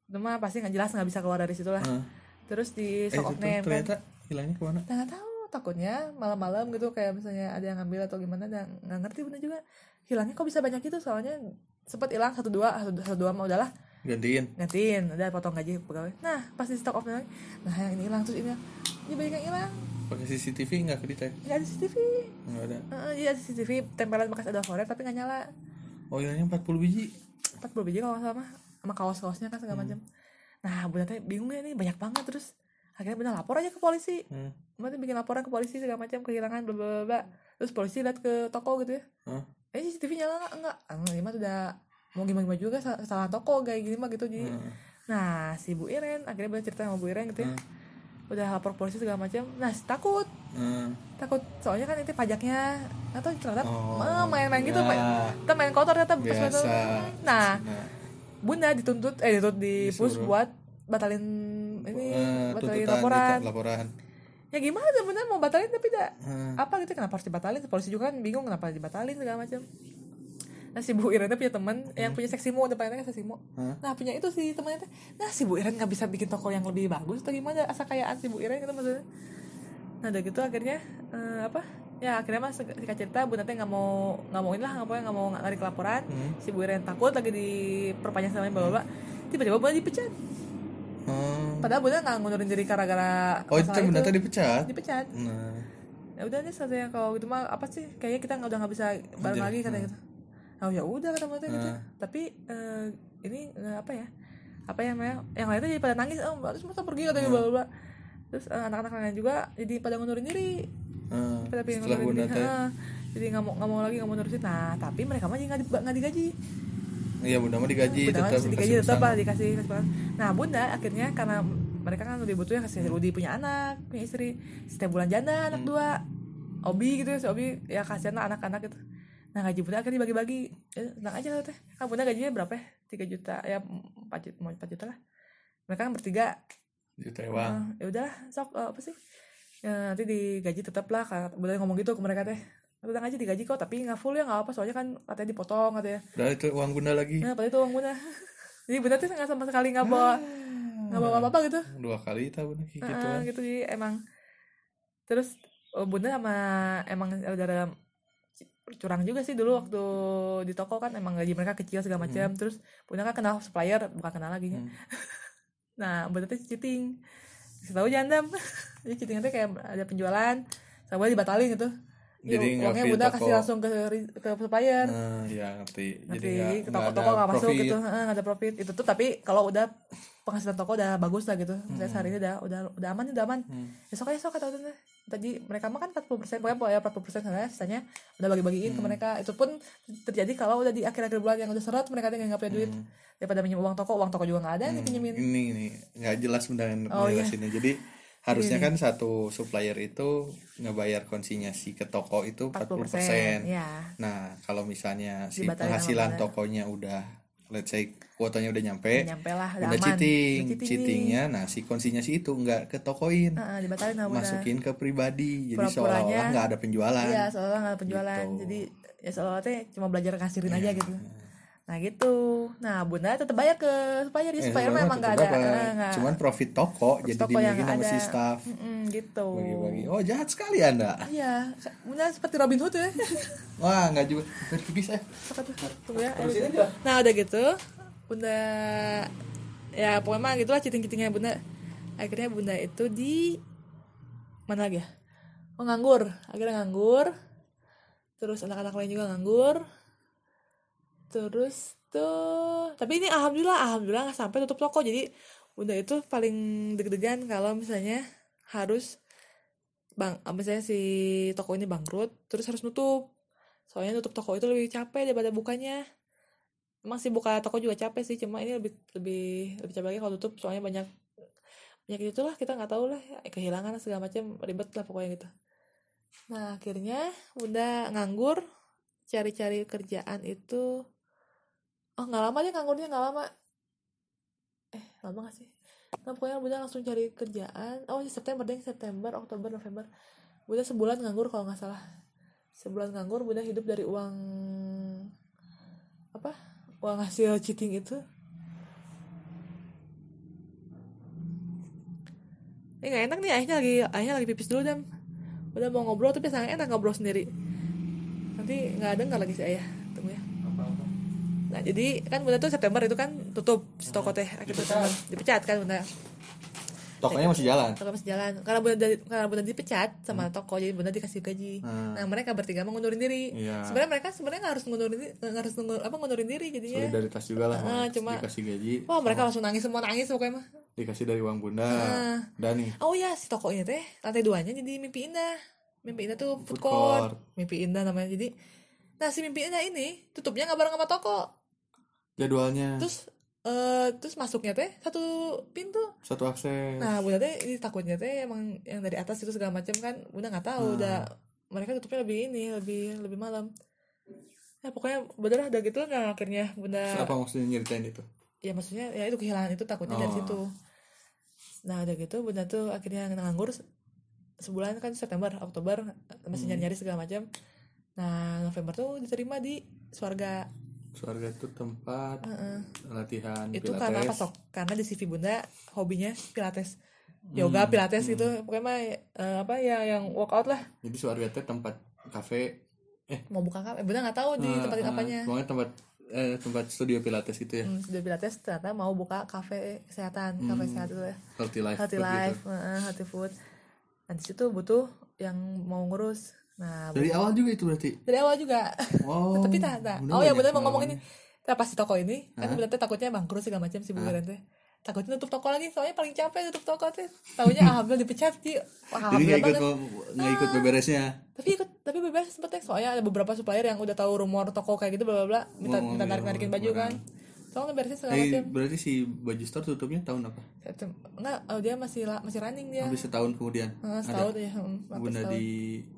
Speaker 1: itu mah pasti nggak jelas nggak bisa keluar dari situ lah.
Speaker 2: Heeh.
Speaker 1: terus di
Speaker 2: eh
Speaker 1: stock
Speaker 2: itu
Speaker 1: of name kan.
Speaker 2: ternyata hilangnya ke
Speaker 1: mana? Nggak tahu takutnya malam-malam gitu kayak misalnya ada yang ngambil atau gimana dan nggak ngerti bener juga. Hilangnya kok bisa banyak gitu soalnya sempat hilang satu dua satu, satu dua mah udahlah
Speaker 2: gantiin.
Speaker 1: Gantiin. Udah potong gaji pegawai. Nah pasti stock of name nah yang ini hilang terus ini ini banyak yang hilang.
Speaker 2: Pakai CCTV nggak ke detect
Speaker 1: nggak ada CCTV
Speaker 2: nggak ada.
Speaker 1: Heeh, iya CCTV tempelan bekas ada forer tapi nggak nyala.
Speaker 2: Oh hilangnya 40 biji.
Speaker 1: 40 biji kalau mah. Sama kaos-kaosnya kan segala macam. Nah bunda teh bingung ya ini banyak banget terus akhirnya bunda lapor aja ke polisi.
Speaker 2: Hmm.
Speaker 1: Bunda teh bikin laporan ke polisi segala macam kehilangan bla bla bla, terus polisi lihat ke toko gitu ya.
Speaker 2: Hah?
Speaker 1: eh CCTV nyala nggak? Enggak ini mah udah mau gimana gimana juga salah, salah toko kayak gini mah gitu jadi
Speaker 2: Heeh.
Speaker 1: nah si Bu Iren akhirnya bunda cerita sama Bu Iren gitu ya udah lapor polisi segala macam nah takut
Speaker 2: Heeh.
Speaker 1: takut soalnya kan itu pajaknya atau ternyata
Speaker 2: Oh,
Speaker 1: main-main gitu
Speaker 2: ya.
Speaker 1: main, kita main kotor ternyata
Speaker 2: Biasa.
Speaker 1: kotor. nah
Speaker 2: Nah,
Speaker 1: bunda dituntut eh dituntut di
Speaker 2: Disuruh.
Speaker 1: pus buat batalin ini
Speaker 2: eh,
Speaker 1: batalin
Speaker 2: tuntutan
Speaker 1: laporan
Speaker 2: laporan
Speaker 1: ya gimana bunda mau batalin tapi tidak
Speaker 2: Heeh.
Speaker 1: apa gitu kenapa harus dibatalin polisi juga kan bingung kenapa dibatalin segala macam nah si Bu Iren punya teman yang punya seksimo depannya seksimo
Speaker 2: Hah?
Speaker 1: nah punya itu si temannya teh nah si Bu Iren nggak bisa bikin toko yang lebih bagus atau gimana asa kayaan si Bu Iren gitu maksudnya. Nah udah gitu akhirnya eh, apa ya akhirnya mas singkat cerita bu nanti nggak mau nggak mau inilah nggak mau nggak mau narik laporan.
Speaker 2: Hmm.
Speaker 1: si Bu Iren takut lagi diperpanjang sama bapak tiba-tiba bu dipecat.
Speaker 2: Hmm.
Speaker 1: padahal bu nggak ngundurin diri gara-gara
Speaker 2: oh itu tadi dipecat?
Speaker 1: Dipecat.
Speaker 2: Nah.
Speaker 1: Ya udah nih katanya kalau gitu mah apa sih? Kayaknya kita nggak udah nggak bisa bareng
Speaker 2: Anjir.
Speaker 1: lagi katanya gitu oh ya udah kata mereka gitu
Speaker 2: Hmm.
Speaker 1: tapi eh, ini eh, apa ya apa ya namanya yang lainnya jadi pada nangis oh harus masa pergi katanya bla bla bla terus eh, anak-anak lain juga jadi pada ngundurin diri.
Speaker 2: Heeh.
Speaker 1: pada pengen
Speaker 2: setelah
Speaker 1: ngundurin diri. jadi nggak mau nggak mau lagi nggak mau nurusin. Nah tapi mereka mah nggak nggak digaji.
Speaker 2: Iya bunda mah digaji
Speaker 1: bunda
Speaker 2: tetap
Speaker 1: masih digaji tetap lah dikasih nah bunda akhirnya karena mereka kan lebih butuh ya kasih Rudi punya anak punya istri. Setiap bulan janda anak
Speaker 2: Hmm.
Speaker 1: dua. Obi gitu ya si Obi. Ya kasihan lah anak-anak gitu nah gaji bunda akhirnya dibagi-bagi. Ya, tenang aja lah teh. Kan bunda gajinya berapa ya tiga juta ya empat juta mau empat juta lah. Mereka kan bertiga.
Speaker 2: Juta ewang
Speaker 1: Nah, ya udah sok eh, apa sih? Ya, nanti digaji tetap lah bunda ngomong gitu ke mereka teh. Tenang aja digaji kok tapi nggak full ya nggak apa soalnya kan katanya dipotong katanya.
Speaker 2: Udah itu uang bunda lagi.
Speaker 1: Nah, padahal itu uang bunda. Jadi bunda tuh nggak sama sekali nggak bawa nggak bawa apa-apa gitu.
Speaker 2: dua kali tahu nih gitu
Speaker 1: Heeh, gitu jadi emang terus oh, bunda sama emang ada curang juga sih dulu waktu di toko kan emang gaji mereka kecil segala macam. Terus bunda kan kenal supplier bukan kenal lagi. Ya.
Speaker 2: Hmm.
Speaker 1: nah tuh cheating. Tahu jandam jadi cheating itu kayak ada penjualan sama dibatalin gitu.
Speaker 2: Jadi
Speaker 1: uangnya
Speaker 2: toko.
Speaker 1: kasih langsung ke ke supplier.
Speaker 2: Nah, ya ngerti.
Speaker 1: Nanti
Speaker 2: jadi nggak
Speaker 1: ke toko-toko nggak masuk gitu. Heeh, nggak ada profit. Itu tuh tapi kalau udah penghasilan toko udah bagus lah gitu. Misalnya sehari ini udah udah udah aman udah aman.
Speaker 2: Hmm.
Speaker 1: besok aja sok kata tante tadi mereka mah kan 40 persen pokoknya ya 40 persen sana sisanya udah bagi-bagiin ke mereka. Itu pun terjadi kalau udah di akhir-akhir bulan yang udah seret mereka tuh nggak punya duit. Daripada minjem uang toko uang toko juga nggak ada nih pinjemin
Speaker 2: ini ini nggak jelas benar
Speaker 1: Oh, iya.
Speaker 2: menjelasinnya jadi harusnya kan satu supplier itu ngebayar konsinyasi ke toko itu 40%.
Speaker 1: ya
Speaker 2: Nah, kalau misalnya si penghasilan tokonya udah let's say kuotanya udah nyampe,
Speaker 1: nyampe lah udah,
Speaker 2: udah cheating,
Speaker 1: Udah cheating
Speaker 2: cheatingnya nah si konsinyasi itu nggak
Speaker 1: dibatalin sama bunda.
Speaker 2: masukin ke pribadi. Jadi seolah-olah nggak ada penjualan.
Speaker 1: Iya, soalnya nggak ada penjualan.
Speaker 2: Gitu.
Speaker 1: Jadi ya teh cuma belajar ngasirin
Speaker 2: Iya.
Speaker 1: aja gitu. Nah gitu. Nah bunda tetap bayar ke supplier, jadi
Speaker 2: Eh,
Speaker 1: supplier memang nggak ada. eh, nggak.
Speaker 2: Cuman profit toko jadi
Speaker 1: toko yang
Speaker 2: sama
Speaker 1: ada.
Speaker 2: si staff.
Speaker 1: Mm-mm, gitu.
Speaker 2: Bagi-bagi. Oh jahat sekali anda.
Speaker 1: Iya, bunda seperti Robin Hood ya.
Speaker 2: Wah nggak juga. Tipis eh.
Speaker 1: Apa tuh? Tunggu ya. Nah udah gitu, bunda ya pokoknya mah gitulah citing-citingnya bunda. Akhirnya bunda itu di mana lagi ya? Oh nganggur, akhirnya nganggur. Terus anak-anak lain juga nganggur. Terus tuh, tapi ini alhamdulillah, alhamdulillah nggak sampai tutup toko. Jadi bunda itu paling deg-degan kalau misalnya harus bang, misalnya si toko ini bangkrut, terus harus nutup. Soalnya nutup toko itu lebih capek daripada bukanya. Emang sih buka toko juga capek sih cuma ini lebih lebih lebih capek lagi kalau tutup. Soalnya banyak banyak itulah kita nggak tahu lah kehilangan segala macam ribet lah pokoknya gitu. Nah akhirnya udah nganggur cari-cari kerjaan itu oh nggak lama deh nganggurnya nggak lama. Eh lama gak sih? Nah pokoknya udah langsung cari kerjaan. Oh September deh September Oktober November. Udah sebulan nganggur kalau nggak salah. Sebulan nganggur bunda hidup dari uang apa? Uang hasil cheating itu. Ini nggak enak nih ayahnya lagi ayahnya lagi pipis dulu dam udah mau ngobrol tapi sangat enak ngobrol sendiri. Nanti nggak dengar lagi si ayah. ya nah jadi kan bunda tuh September itu kan tutup si toko teh akhir September dipecat kan bunda
Speaker 2: Tokonya masih jalan.
Speaker 1: toko masih jalan karena bunda karena bunda dipecat sama toko jadi bunda dikasih gaji
Speaker 2: Hmm.
Speaker 1: nah mereka bertiga mau ngundurin diri
Speaker 2: Iya.
Speaker 1: sebenarnya mereka sebenarnya nggak harus ngundurin diri nggak harus ngundur, apa ngundurin diri jadinya
Speaker 2: Solidaritas juga lah.
Speaker 1: Ah,
Speaker 2: Mas.
Speaker 1: cuma-
Speaker 2: dikasih gaji,
Speaker 1: wah mereka langsung nangis semua nangis pokoknya mah
Speaker 2: dikasih dari uang bunda.
Speaker 1: Ah.
Speaker 2: Dan nih,
Speaker 1: oh ya si toko ini teh lantai duanya jadi mimpi indah mimpi indah tuh food court. mimpi indah namanya jadi nah si mimpi indah ini tutupnya nggak bareng sama toko
Speaker 2: jadwalnya
Speaker 1: terus eh terus masuknya teh satu pintu
Speaker 2: satu akses.
Speaker 1: nah bunda teh ini takutnya teh emang yang dari atas itu segala macam kan bunda nggak tahu
Speaker 2: Hmm.
Speaker 1: udah mereka tutupnya lebih ini lebih lebih malam ya pokoknya bener udah gitu nah akhirnya bunda
Speaker 2: Terus apa maksudnya nyeritain itu?
Speaker 1: ya maksudnya ya itu kehilangan itu takutnya dari
Speaker 2: Oh.
Speaker 1: situ nah udah gitu bunda tuh akhirnya nganggur se- sebulan kan September Oktober masih
Speaker 2: Hmm.
Speaker 1: nyari nyari segala macam nah November tuh diterima di Swarga
Speaker 2: Keluarga itu tempat
Speaker 1: Heeh.
Speaker 2: latihan
Speaker 1: itu
Speaker 2: pilates.
Speaker 1: karena apa sok karena di CV bunda hobinya pilates
Speaker 2: Hmm,
Speaker 1: yoga pilates gitu pokoknya mah eh, apa ya yang workout lah
Speaker 2: Jadi keluarga itu tempat kafe.
Speaker 1: mau buka kafe bunda nggak tahu di
Speaker 2: eh,
Speaker 1: tempatin
Speaker 2: eh,
Speaker 1: apanya
Speaker 2: Pokoknya tempat eh, tempat studio pilates itu ya.
Speaker 1: hmm, sudah pilates ternyata mau buka kafe kesehatan kafe
Speaker 2: Hmm.
Speaker 1: sehat itu ya
Speaker 2: Healthy life.
Speaker 1: healthy
Speaker 2: food gitu.
Speaker 1: life eh, healthy food di situ butuh yang mau ngurus nah
Speaker 2: Dari awal juga itu berarti.
Speaker 1: dari awal juga
Speaker 2: Wow.
Speaker 1: tapi tak tak oh ya bener mau ngomong ini
Speaker 2: pengalamannya.
Speaker 1: kita pas di toko ini kan teh takutnya bangkrut segala macam si bu
Speaker 2: Hah?
Speaker 1: Wiran teh takutnya tutup toko lagi soalnya paling capek tutup toko teh tahunya alhamdulillah dipecat sih Wah,
Speaker 2: Jadi nggak ikut nggak ikut beberesnya.
Speaker 1: tapi ikut tapi bebas sempet teh soalnya ada beberapa supplier yang udah tahu rumor toko kayak gitu bla bla bla minta minta narik narikin baju
Speaker 2: benar.
Speaker 1: kan soalnya beresin segala
Speaker 2: Eh,
Speaker 1: macam
Speaker 2: berarti si baju store tutupnya tahun apa?
Speaker 1: Enggak oh, dia masih la- masih running dia
Speaker 2: Habis setahun kemudian.
Speaker 1: Eh, setahun ya hmm,
Speaker 2: Bunda
Speaker 1: setahun.
Speaker 2: di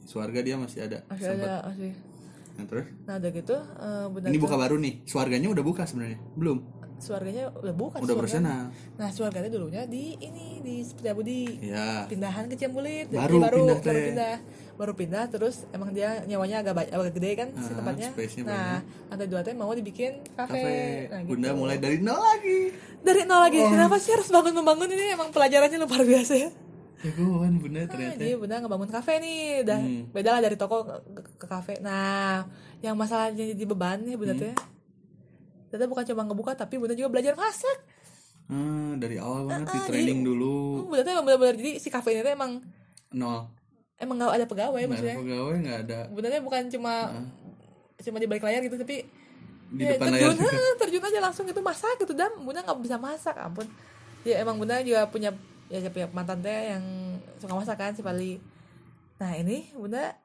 Speaker 2: Suarga dia masih ada.
Speaker 1: masih
Speaker 2: Sempat.
Speaker 1: ada masih
Speaker 2: Nah, terus?
Speaker 1: nah udah gitu eh, bunda
Speaker 2: Ini buka baru nih. Suarganya udah buka sebenarnya. Belum.
Speaker 1: suarganya udah bukan
Speaker 2: Udah bersenang.
Speaker 1: nah suarganya dulunya di ini di Setiabudi
Speaker 2: Ya.
Speaker 1: pindahan ke Ciambulit Jadi
Speaker 2: Baru
Speaker 1: baru
Speaker 2: pindah,
Speaker 1: baru pindah baru pindah terus emang dia nyawanya agak agak gede kan si
Speaker 2: Ah,
Speaker 1: tempatnya nah lantai dua teh mau dibikin kafe,
Speaker 2: Kafe.
Speaker 1: Nah, gitu.
Speaker 2: Bunda mulai dari nol lagi.
Speaker 1: dari nol lagi kenapa sih harus bangun membangun ini emang pelajarannya luar biasa ya
Speaker 2: Jagoan Bunda
Speaker 1: Nah,
Speaker 2: ternyata.
Speaker 1: jadi bunda ngebangun kafe nih udah
Speaker 2: Hmm.
Speaker 1: beda lah dari toko ke, ke- kafe nah yang masalahnya jadi beban nih bunda
Speaker 2: Hmm.
Speaker 1: teh Ternyata bukan cuma ngebuka tapi bunda juga belajar masak
Speaker 2: Ah, dari awal banget di
Speaker 1: Ah,
Speaker 2: training
Speaker 1: jadi-
Speaker 2: dulu.
Speaker 1: Hmm, teh emang benar-benar jadi si kafe ini emang
Speaker 2: Nol.
Speaker 1: emang nggak ada pegawai
Speaker 2: Nggak ada
Speaker 1: maksudnya?
Speaker 2: pegawai nggak ada.
Speaker 1: Teh bukan cuma cuma di balik layar gitu tapi
Speaker 2: di
Speaker 1: ya,
Speaker 2: depan layar.
Speaker 1: terjun, ah, terjun aja langsung itu masak gitu dam. Bunda nggak bisa masak ampun. Ya emang bunda juga punya ya punya mantan teh yang suka masak kan si Pali nah ini bunda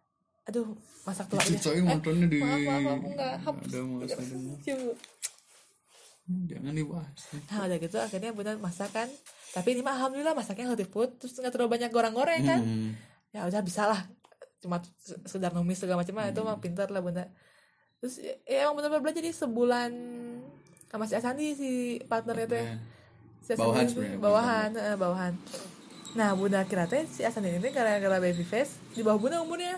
Speaker 1: aduh masak aja.
Speaker 2: Cicai mantannya di
Speaker 1: maaf maaf maaf enggak. Hapus
Speaker 2: ada mas ada
Speaker 1: Coba.
Speaker 2: Jangan dibahas.
Speaker 1: Nah udah gitu akhirnya bunda masak kan tapi ini mah alhamdulillah masaknya healthy food terus nggak terlalu banyak goreng-goreng kan?
Speaker 2: Hmm.
Speaker 1: ya udah bisa lah cuma se- sekedar numis segala macam mah itu
Speaker 2: Hmm.
Speaker 1: mah pintar lah bunda. Terus ya, ya emang benar-benar belajar jadi sebulan sama si Asandi si partnernya tuh ya.
Speaker 2: Ya.
Speaker 1: si Asandi
Speaker 2: Bawahan
Speaker 1: itu,
Speaker 2: sebenarnya,
Speaker 1: bawahan eh, bawahan. Nah bunda kira teh si Asandi ini gara-gara baby face di bawah bunda umurnya.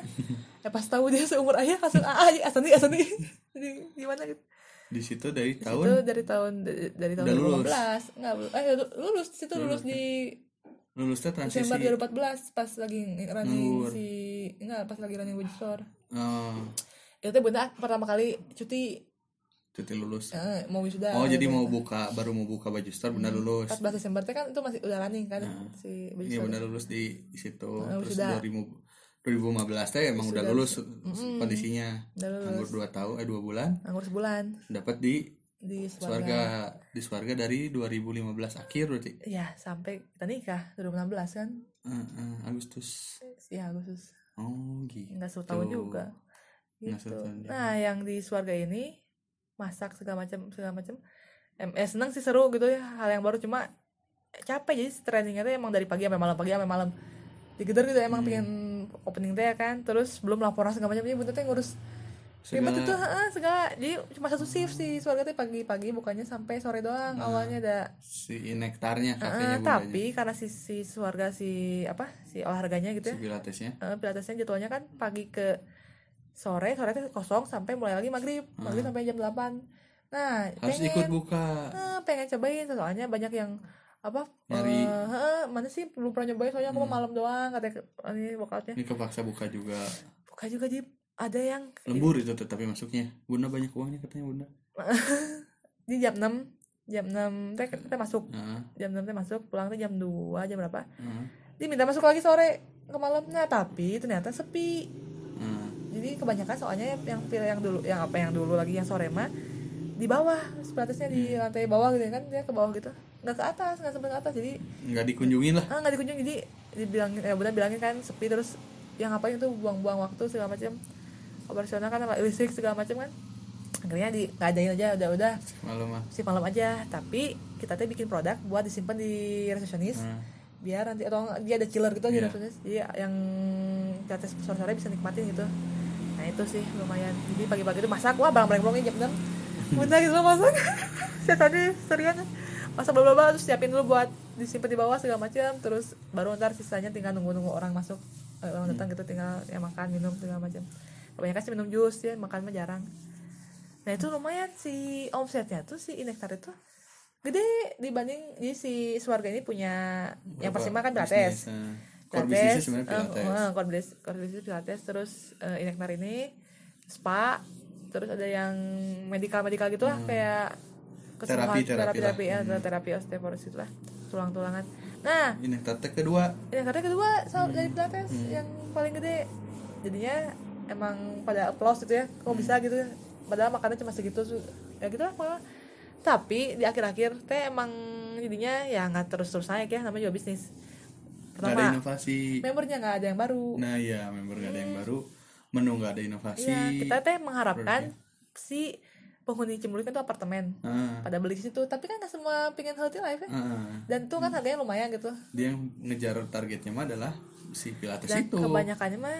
Speaker 1: Ya pas tahu dia seumur ayah langsung ah ah, Asandi Asandi. Jadi gimana gitu
Speaker 2: di situ dari
Speaker 1: Di
Speaker 2: tahun
Speaker 1: situ dari tahun dari, tahun
Speaker 2: lulus.
Speaker 1: 2015 enggak eh lulus. Di situ lulus di
Speaker 2: lulusnya transisi.
Speaker 1: Desember 2014 pas lagi running
Speaker 2: Nganggur.
Speaker 1: si enggak pas lagi running Wing Store.
Speaker 2: Oh,
Speaker 1: itu teh bunda pertama kali cuti.
Speaker 2: Cuti lulus.
Speaker 1: Eh, mau wisuda.
Speaker 2: Oh jadi mau buka baru mau buka baju store benar lulus.
Speaker 1: 14 Desember kan itu masih udah running kan
Speaker 2: Nah.
Speaker 1: si baju
Speaker 2: iya benar lulus di di situ.
Speaker 1: Nah,
Speaker 2: terus
Speaker 1: wisuda.
Speaker 2: 2000 2015 teh emang udah
Speaker 1: Wisuda.
Speaker 2: lulus kondisinya.
Speaker 1: Udah lulus.
Speaker 2: Nganggur 2 tahun eh 2 bulan.
Speaker 1: Nganggur sebulan.
Speaker 2: Dapat di
Speaker 1: di Swarga.
Speaker 2: Swarga di Swarga dari 2015 akhir berarti.
Speaker 1: Ya sampai kita nikah 2016 kan?
Speaker 2: Eh, eh, Agustus.
Speaker 1: Ya Agustus.
Speaker 2: Oh gitu.
Speaker 1: Nggak satu tahun juga. Gitu.
Speaker 2: juga.
Speaker 1: nah yang di Swarga ini masak segala macam segala macam em eh, seneng sih seru gitu ya hal yang baru. Cuma capek. Jadi trainingnya tuh emang dari pagi sampai malam pagi sampai malam. Digedor gitu emang
Speaker 2: Hmm.
Speaker 1: pengen opening teh kan terus belum laporan segala macam jadi teh ngurus ribet itu
Speaker 2: segala
Speaker 1: heeh, segala. Jadi cuma satu shift sih Swarga teh pagi-pagi bukannya sampai sore doang
Speaker 2: Nah,
Speaker 1: awalnya ada.
Speaker 2: si nektarnya
Speaker 1: Heeh,
Speaker 2: kafenya bundanya.
Speaker 1: tapi karena si si Swarga si apa si olahraganya gitu
Speaker 2: si
Speaker 1: ya.
Speaker 2: pilatesnya.
Speaker 1: Eh, pilatesnya jadwalnya kan pagi ke sore sore itu kosong sampai mulai lagi maghrib. Maghrib sampai jam 8 nah
Speaker 2: harus
Speaker 1: pengen
Speaker 2: ikut buka.
Speaker 1: Eh, pengen cobain soalnya banyak yang apa
Speaker 2: Nyari.
Speaker 1: heeh, mana sih? Belum pernah nyobain soalnya
Speaker 2: Hmm.
Speaker 1: aku mau malam doang katanya ini workoutnya
Speaker 2: ini kepaksa buka juga.
Speaker 1: Buka juga di ada yang
Speaker 2: lembur itu tetapi masuknya. Bunda banyak uangnya katanya bunda.
Speaker 1: Di jam 6 jam 6 teh kita masuk.
Speaker 2: Heeh,
Speaker 1: jam 6 teh masuk pulang teh jam 2 jam berapa?
Speaker 2: Heeh,
Speaker 1: diminta masuk lagi sore ke malam. Nah tapi ternyata sepi.
Speaker 2: Heeh.
Speaker 1: jadi kebanyakan soalnya yang pilih yang dulu yang apa yang dulu lagi yang sore mah di bawah pilatesnya di
Speaker 2: Hmm.
Speaker 1: lantai bawah gitu kan dia ke bawah gitu nggak ke atas nggak sampai ke atas jadi
Speaker 2: nggak dikunjungin lah.
Speaker 1: Ah nggak dikunjung jadi dibilangin ya benar bilangin kan sepi terus yang ngapain tuh buang-buang waktu segala macam operasional kan listrik segala macam kan. Akhirnya di nggak adain aja udah udah.
Speaker 2: Malam mah
Speaker 1: si malam aja. Tapi kita tuh bikin produk buat disimpan di resepsionis.
Speaker 2: Heeh.
Speaker 1: biar nanti atau dia ada chiller gitu di
Speaker 2: Iya.
Speaker 1: resepsionis. Jadi yang tetes sore-sore bisa nikmatin gitu. Nah itu sih lumayan. Jadi pagi-pagi itu masak. Wah barang barang jam 6 bentar gitu masak. Saya tadi serian masak bla bla bla terus siapin dulu buat disimpan di bawah segala macam terus baru ntar sisanya tinggal nunggu-nunggu orang masuk eh, orang datang gitu tinggal ya makan minum segala macam kebanyakan sih minum jus ya makan mah jarang. Nah itu lumayan si omsetnya tuh si Inektar itu gede dibanding jadi si Swarga ini punya yang
Speaker 2: Berapa?
Speaker 1: pertama kan
Speaker 2: bisnis,
Speaker 1: pilates
Speaker 2: eh. sebenarnya
Speaker 1: eh,
Speaker 2: pilates
Speaker 1: eh, core bisnis core bisnis pilates terus eh, Inektar ini spa terus ada yang medical medical gitu lah kayak kesembuhan
Speaker 2: Hmm. Terapi, terapi
Speaker 1: terapi,
Speaker 2: lah.
Speaker 1: ya,
Speaker 2: Hmm.
Speaker 1: terapi osteoporosis lah tulang-tulangan nah
Speaker 2: ini tete kedua
Speaker 1: yang karena kedua so, dari
Speaker 2: Hmm.
Speaker 1: pilates yang paling gede jadinya emang pada applause gitu ya kok
Speaker 2: Hmm.
Speaker 1: bisa gitu padahal makannya cuma segitu ya gitu lah pokoknya. tapi di akhir-akhir teh emang jadinya ya nggak terus-terus naik ya namanya juga bisnis
Speaker 2: nggak ada
Speaker 1: pertama
Speaker 2: inovasi
Speaker 1: membernya nggak ada yang baru
Speaker 2: nah iya member nggak ada yang baru menu nggak ada inovasi
Speaker 1: Iya, kita teh mengharapkan si penghuni Cimbulik itu apartemen.
Speaker 2: Ah,
Speaker 1: pada beli di situ tapi kan nggak semua pengen healthy life ya.
Speaker 2: Ah.
Speaker 1: dan itu kan harganya lumayan gitu.
Speaker 2: Dia yang ngejar targetnya mah adalah si pilates
Speaker 1: dan
Speaker 2: itu.
Speaker 1: kebanyakannya mah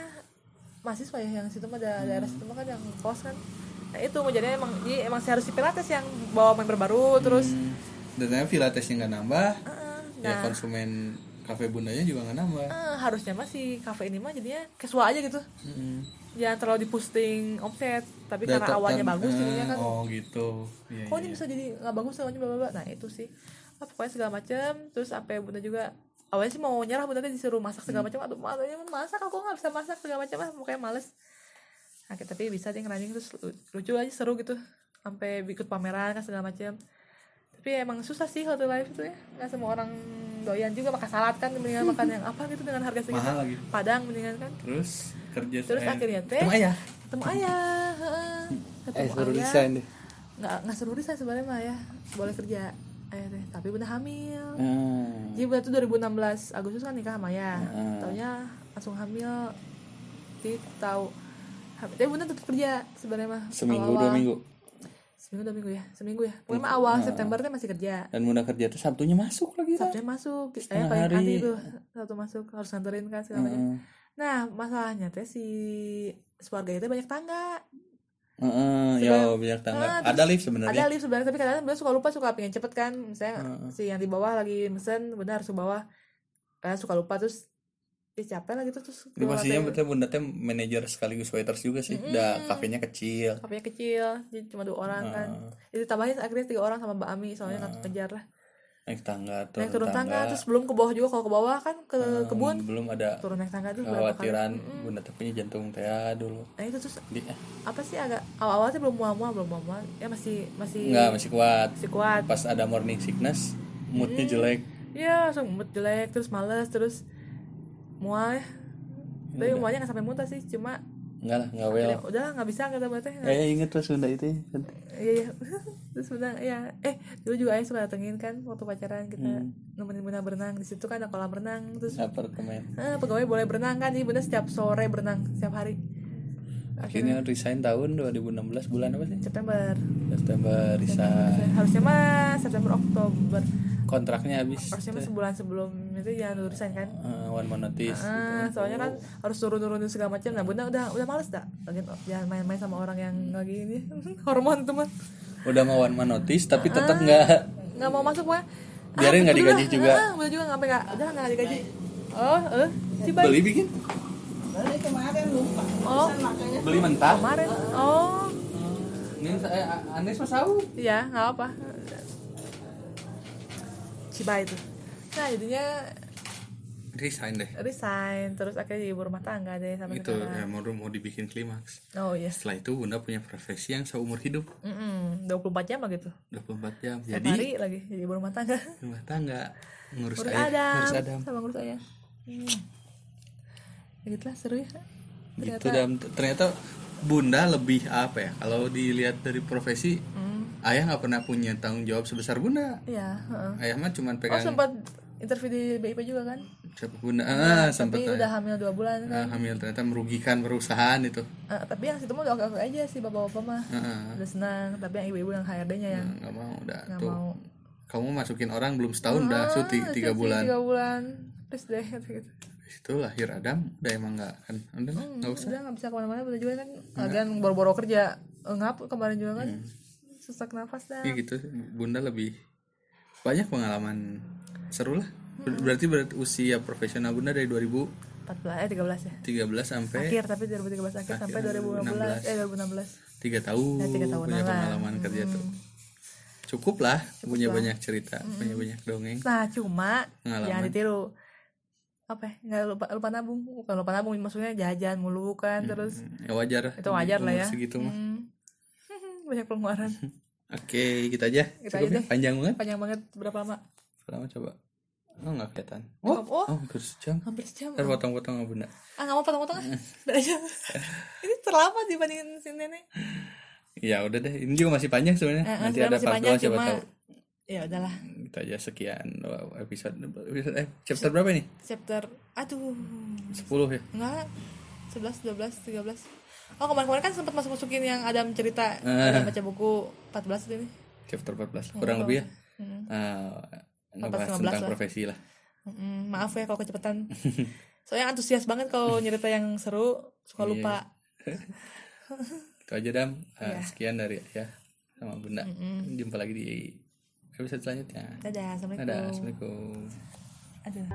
Speaker 1: mahasiswa ya yang situ mah da- daerah situ mah kan yang kos kan. Nah itu mau jadi emang jadi emang harus si pilates yang bawa member baru terus
Speaker 2: Hmm, dan pilatesnya nggak nambah
Speaker 1: eh,
Speaker 2: ya
Speaker 1: nah.
Speaker 2: konsumen kafe bundanya juga nggak nambah.
Speaker 1: Eh, harusnya mah si kafe ini mah jadinya casual aja gitu.
Speaker 2: Mm.
Speaker 1: jangan terlalu dipusting omset tapi karena
Speaker 2: Data-
Speaker 1: awalnya
Speaker 2: tan-
Speaker 1: bagus jadinya kan.
Speaker 2: oh gitu. Iya,
Speaker 1: kok ini
Speaker 2: iya.
Speaker 1: bisa jadi nggak bagus semuanya bla bla nah itu sih. Ah, pokoknya segala macam terus sampai bunda juga awalnya sih mau nyerah bunda disuruh masak segala macam aduh masalahnya masak aku nggak bisa masak segala macam ah pokoknya males. Nah, tapi bisa dia ngerunning terus lu- lucu aja seru gitu. Sampai ikut pameran kan segala macam tapi emang susah sih healthy life itu ya. Nggak semua orang doyan juga makan salad kan mendingan makan yang apa gitu dengan harga segitu.
Speaker 2: Mahal lagi.
Speaker 1: Padang mendingan kan.
Speaker 2: Terus kerja
Speaker 1: terus
Speaker 2: eh,
Speaker 1: akhirnya teh
Speaker 2: ketemu ayah?
Speaker 1: ketemu ayah heeh. ketemu
Speaker 3: Eh, suruh
Speaker 1: ayah.
Speaker 3: desain deh.
Speaker 1: nggak nggak seru desain sebenarnya mah ya boleh kerja ayah teh. Tapi bunda hamil.
Speaker 3: Hmm.
Speaker 1: jadi bunda tuh 2016 Agustus kan nikah sama ayah.
Speaker 3: Hmm.
Speaker 1: taunya langsung hamil. Tahu tapi bunda tetap kerja sebenarnya mah.
Speaker 2: Seminggu
Speaker 1: awal-awal.
Speaker 2: dua minggu
Speaker 1: seminggu dua minggu ya seminggu ya. Pokoknya mah awal September tuh masih kerja.
Speaker 2: Dan bunda kerja tuh sabtunya masuk lagi kan
Speaker 1: Sabtunya masuk saya
Speaker 2: Setengah
Speaker 1: paling anti tuh satu masuk harus nganterin kan segala macam.
Speaker 2: Heeh.
Speaker 1: nah masalahnya teh si keluarga itu banyak tangga.
Speaker 2: Heeh, ya banyak tangga.
Speaker 1: Ah,
Speaker 2: ada lift sebenarnya.
Speaker 1: ada lift sebenarnya tapi kadang bunda suka lupa suka pengen cepet kan. Misalnya
Speaker 2: Heeh.
Speaker 1: si yang di bawah lagi mesen bunda harus ke bawah. Kadang suka lupa terus ya capek lah gitu terus keluar
Speaker 2: pastinya betul bunda teh manajer sekaligus waiters juga sih. Udah kafenya kecil.
Speaker 1: Kafenya kecil jadi cuma dua orang kan
Speaker 2: Ah.
Speaker 1: jadi tambahin akhirnya tiga orang sama Mbak Ami soalnya nggak kejar lah.
Speaker 2: Naik tangga turun,
Speaker 1: naik turun tangga. terus belum ke bawah juga kalau ke bawah kan ke kebun.
Speaker 2: belum ada
Speaker 1: turun naik tangga tuh berapa kali?
Speaker 2: kekhawatiran bunda teh punya jantung teh dulu
Speaker 1: nah itu terus
Speaker 2: di eh,
Speaker 1: apa sih agak awal-awal sih belum mual-mual belum mual-mual. Ya masih masih
Speaker 2: enggak masih kuat.
Speaker 1: Masih kuat.
Speaker 2: Pas ada morning sickness moodnya jelek.
Speaker 1: Ya langsung mood jelek terus males terus mual. Ya tapi mualnya nggak sampai muntah sih cuma
Speaker 2: enggak lah enggak well.
Speaker 1: ya, udah nggak bisa kata berarti
Speaker 2: eh inget pas bunda itu
Speaker 1: iya iya. Terus berenang ya eh dulu juga ayah suka datengin kan waktu pacaran kita
Speaker 2: Hmm.
Speaker 1: nemenin bunda berenang. Di situ kan ada kolam renang terus
Speaker 2: apartemen
Speaker 1: eh, pegawai boleh berenang kan jadi bunda setiap sore berenang setiap hari.
Speaker 2: Akhirnya resign tahun 2016 bulan apa sih?
Speaker 1: September.
Speaker 2: September resign.
Speaker 1: Harusnya mah September Oktober
Speaker 2: kontraknya habis.
Speaker 1: Harusnya sebulan sebelum itu ya lulusan kan?
Speaker 2: Eh, one month notice
Speaker 1: ah soalnya kan harus turun-turunin segala macam. Nah bunda udah udah males dah. Lagi jangan main-main sama orang yang lagi ini. Hormon tuh mah
Speaker 2: udah mau one month notice tapi tetap nggak.
Speaker 1: nggak mau masuk mah
Speaker 2: Biarin nggak digaji juga.
Speaker 1: ah, bunda juga nggak nggak udah nggak digaji. Oh eh cibai
Speaker 2: beli bikin.
Speaker 3: Balik kemarin lupa.
Speaker 1: oh.
Speaker 2: Beli mentah.
Speaker 1: Kemarin. Oh.
Speaker 2: Ini saya Anis mas tahu
Speaker 1: iya nggak apa cibai itu nah jadinya
Speaker 2: resign deh.
Speaker 1: resign terus akhirnya jadi ibu rumah tangga deh sampai
Speaker 2: itu
Speaker 1: sekarang.
Speaker 2: ya, mau mau dibikin klimaks.
Speaker 1: Oh iya.
Speaker 2: Setelah itu bunda punya profesi yang seumur hidup.
Speaker 1: Mm-mm, 24 jam lah gitu
Speaker 2: 24 jam.
Speaker 1: Setiap
Speaker 2: jadi
Speaker 1: hari lagi jadi ibu rumah tangga.
Speaker 2: Rumah tangga ngurus
Speaker 1: ngurus
Speaker 2: ayah
Speaker 1: Adam,
Speaker 2: ngurus Adam.
Speaker 1: sama ngurus ayah hmm. ya gitu lah seru ya.
Speaker 2: Gitu dan ternyata bunda lebih apa ya? Kalau dilihat dari profesi
Speaker 1: Hmm,
Speaker 2: ayah nggak pernah punya tanggung jawab sebesar bunda.
Speaker 1: Iya heeh.
Speaker 2: ayah mah cuma
Speaker 1: oh
Speaker 2: pegang
Speaker 1: sempat interview di BIP juga kan?
Speaker 2: Siapa bunda? Ah sempat
Speaker 1: tapi udah hamil dua bulan. Kan
Speaker 2: Ah, hamil ternyata merugikan perusahaan itu.
Speaker 1: Eh, tapi yang situ mah udah oke-oke aja sih bapak-bapak mah.
Speaker 2: Heeh.
Speaker 1: udah senang tapi yang ibu-ibu yang HRD-nya yang
Speaker 2: nggak mau udah
Speaker 1: nggak
Speaker 2: tuh.
Speaker 1: mau.
Speaker 2: Kamu masukin orang belum setahun udah cuti
Speaker 1: Ah,
Speaker 2: tiga
Speaker 1: cuti
Speaker 2: bulan.
Speaker 1: tiga bulan. Terus deh gitu,
Speaker 2: itu lahir Adam udah emang nggak kan? Udah lah, nggak usah.
Speaker 1: udah nggak bisa ke mana-mana udah juga kan. Lagian boro-boro kerja Eh, ngap kemarin juga kan.
Speaker 2: Hmm.
Speaker 1: Sesak nafas dah.
Speaker 2: Ya gitu bunda lebih banyak pengalaman seru lah. Ber- berarti berarti usia profesional bunda dari 2013
Speaker 1: 14 eh 13 ya?
Speaker 2: sampai
Speaker 1: akhir tapi 2013 akhir sampai 2015 eh 2016
Speaker 2: tiga tahun,
Speaker 1: Ya, tiga tahunan
Speaker 2: punya
Speaker 1: lah.
Speaker 2: pengalaman kerja tuh. Cukup lah punya banyak cerita punya banyak dongeng.
Speaker 1: Nah cuma
Speaker 2: Pengalaman.
Speaker 1: jangan ditiru. Apa ya nggak lupa lupa nabung. Bukan lupa nabung maksudnya jajan mulu kan terus
Speaker 2: ya wajar
Speaker 1: itu wajar lah ya.
Speaker 2: segitu mah.
Speaker 1: Hmm. Banyak pengeluaran.
Speaker 2: Oke kita aja.
Speaker 1: Kita
Speaker 2: Cukup
Speaker 1: aja
Speaker 2: ya? panjang banget.
Speaker 1: Panjang banget. Berapa lama?
Speaker 2: Lama coba? Oh nggak kelihatan.
Speaker 1: Oh,
Speaker 2: oh.
Speaker 1: oh
Speaker 2: hampir sejam.
Speaker 1: Hampir sejam.
Speaker 2: Ntar potong-potong sama bunda.
Speaker 1: Ah nggak mau potong-potong ah. Udah aja. Ini terlambat dibandingin si nenek
Speaker 2: ya udah deh. Ini juga masih panjang sebenarnya.
Speaker 1: Eh, eh,
Speaker 2: nanti ada part
Speaker 1: panjang
Speaker 2: dua siapa
Speaker 1: cuma
Speaker 2: tahu.
Speaker 1: ya udahlah.
Speaker 2: Kita aja sekian episode episode eh chapter berapa nih
Speaker 1: chapter aduh.
Speaker 2: 10 ya?
Speaker 1: Enggak 11 12 13 oh kemarin-kemarin kan sempat masuk masukin yang Adam cerita
Speaker 2: Eh.
Speaker 1: Adam baca buku 14 itu nih
Speaker 2: chapter 14 kurang lebih ya?
Speaker 1: Hmm.
Speaker 2: Ah, ngebahas
Speaker 1: 15
Speaker 2: tentang
Speaker 1: lah.
Speaker 2: profesi lah.
Speaker 1: Mm, maaf ya kalau kecepatan. Soalnya antusias banget kalau nyerita yang seru suka
Speaker 2: Iya.
Speaker 1: lupa.
Speaker 2: itu aja dam. Ah,
Speaker 1: Iya.
Speaker 2: sekian dari ya sama bunda. Jumpa lagi di episode selanjutnya.
Speaker 1: Dadah assalamualaikum.
Speaker 2: Dadah assalamualaikum.
Speaker 1: Aduh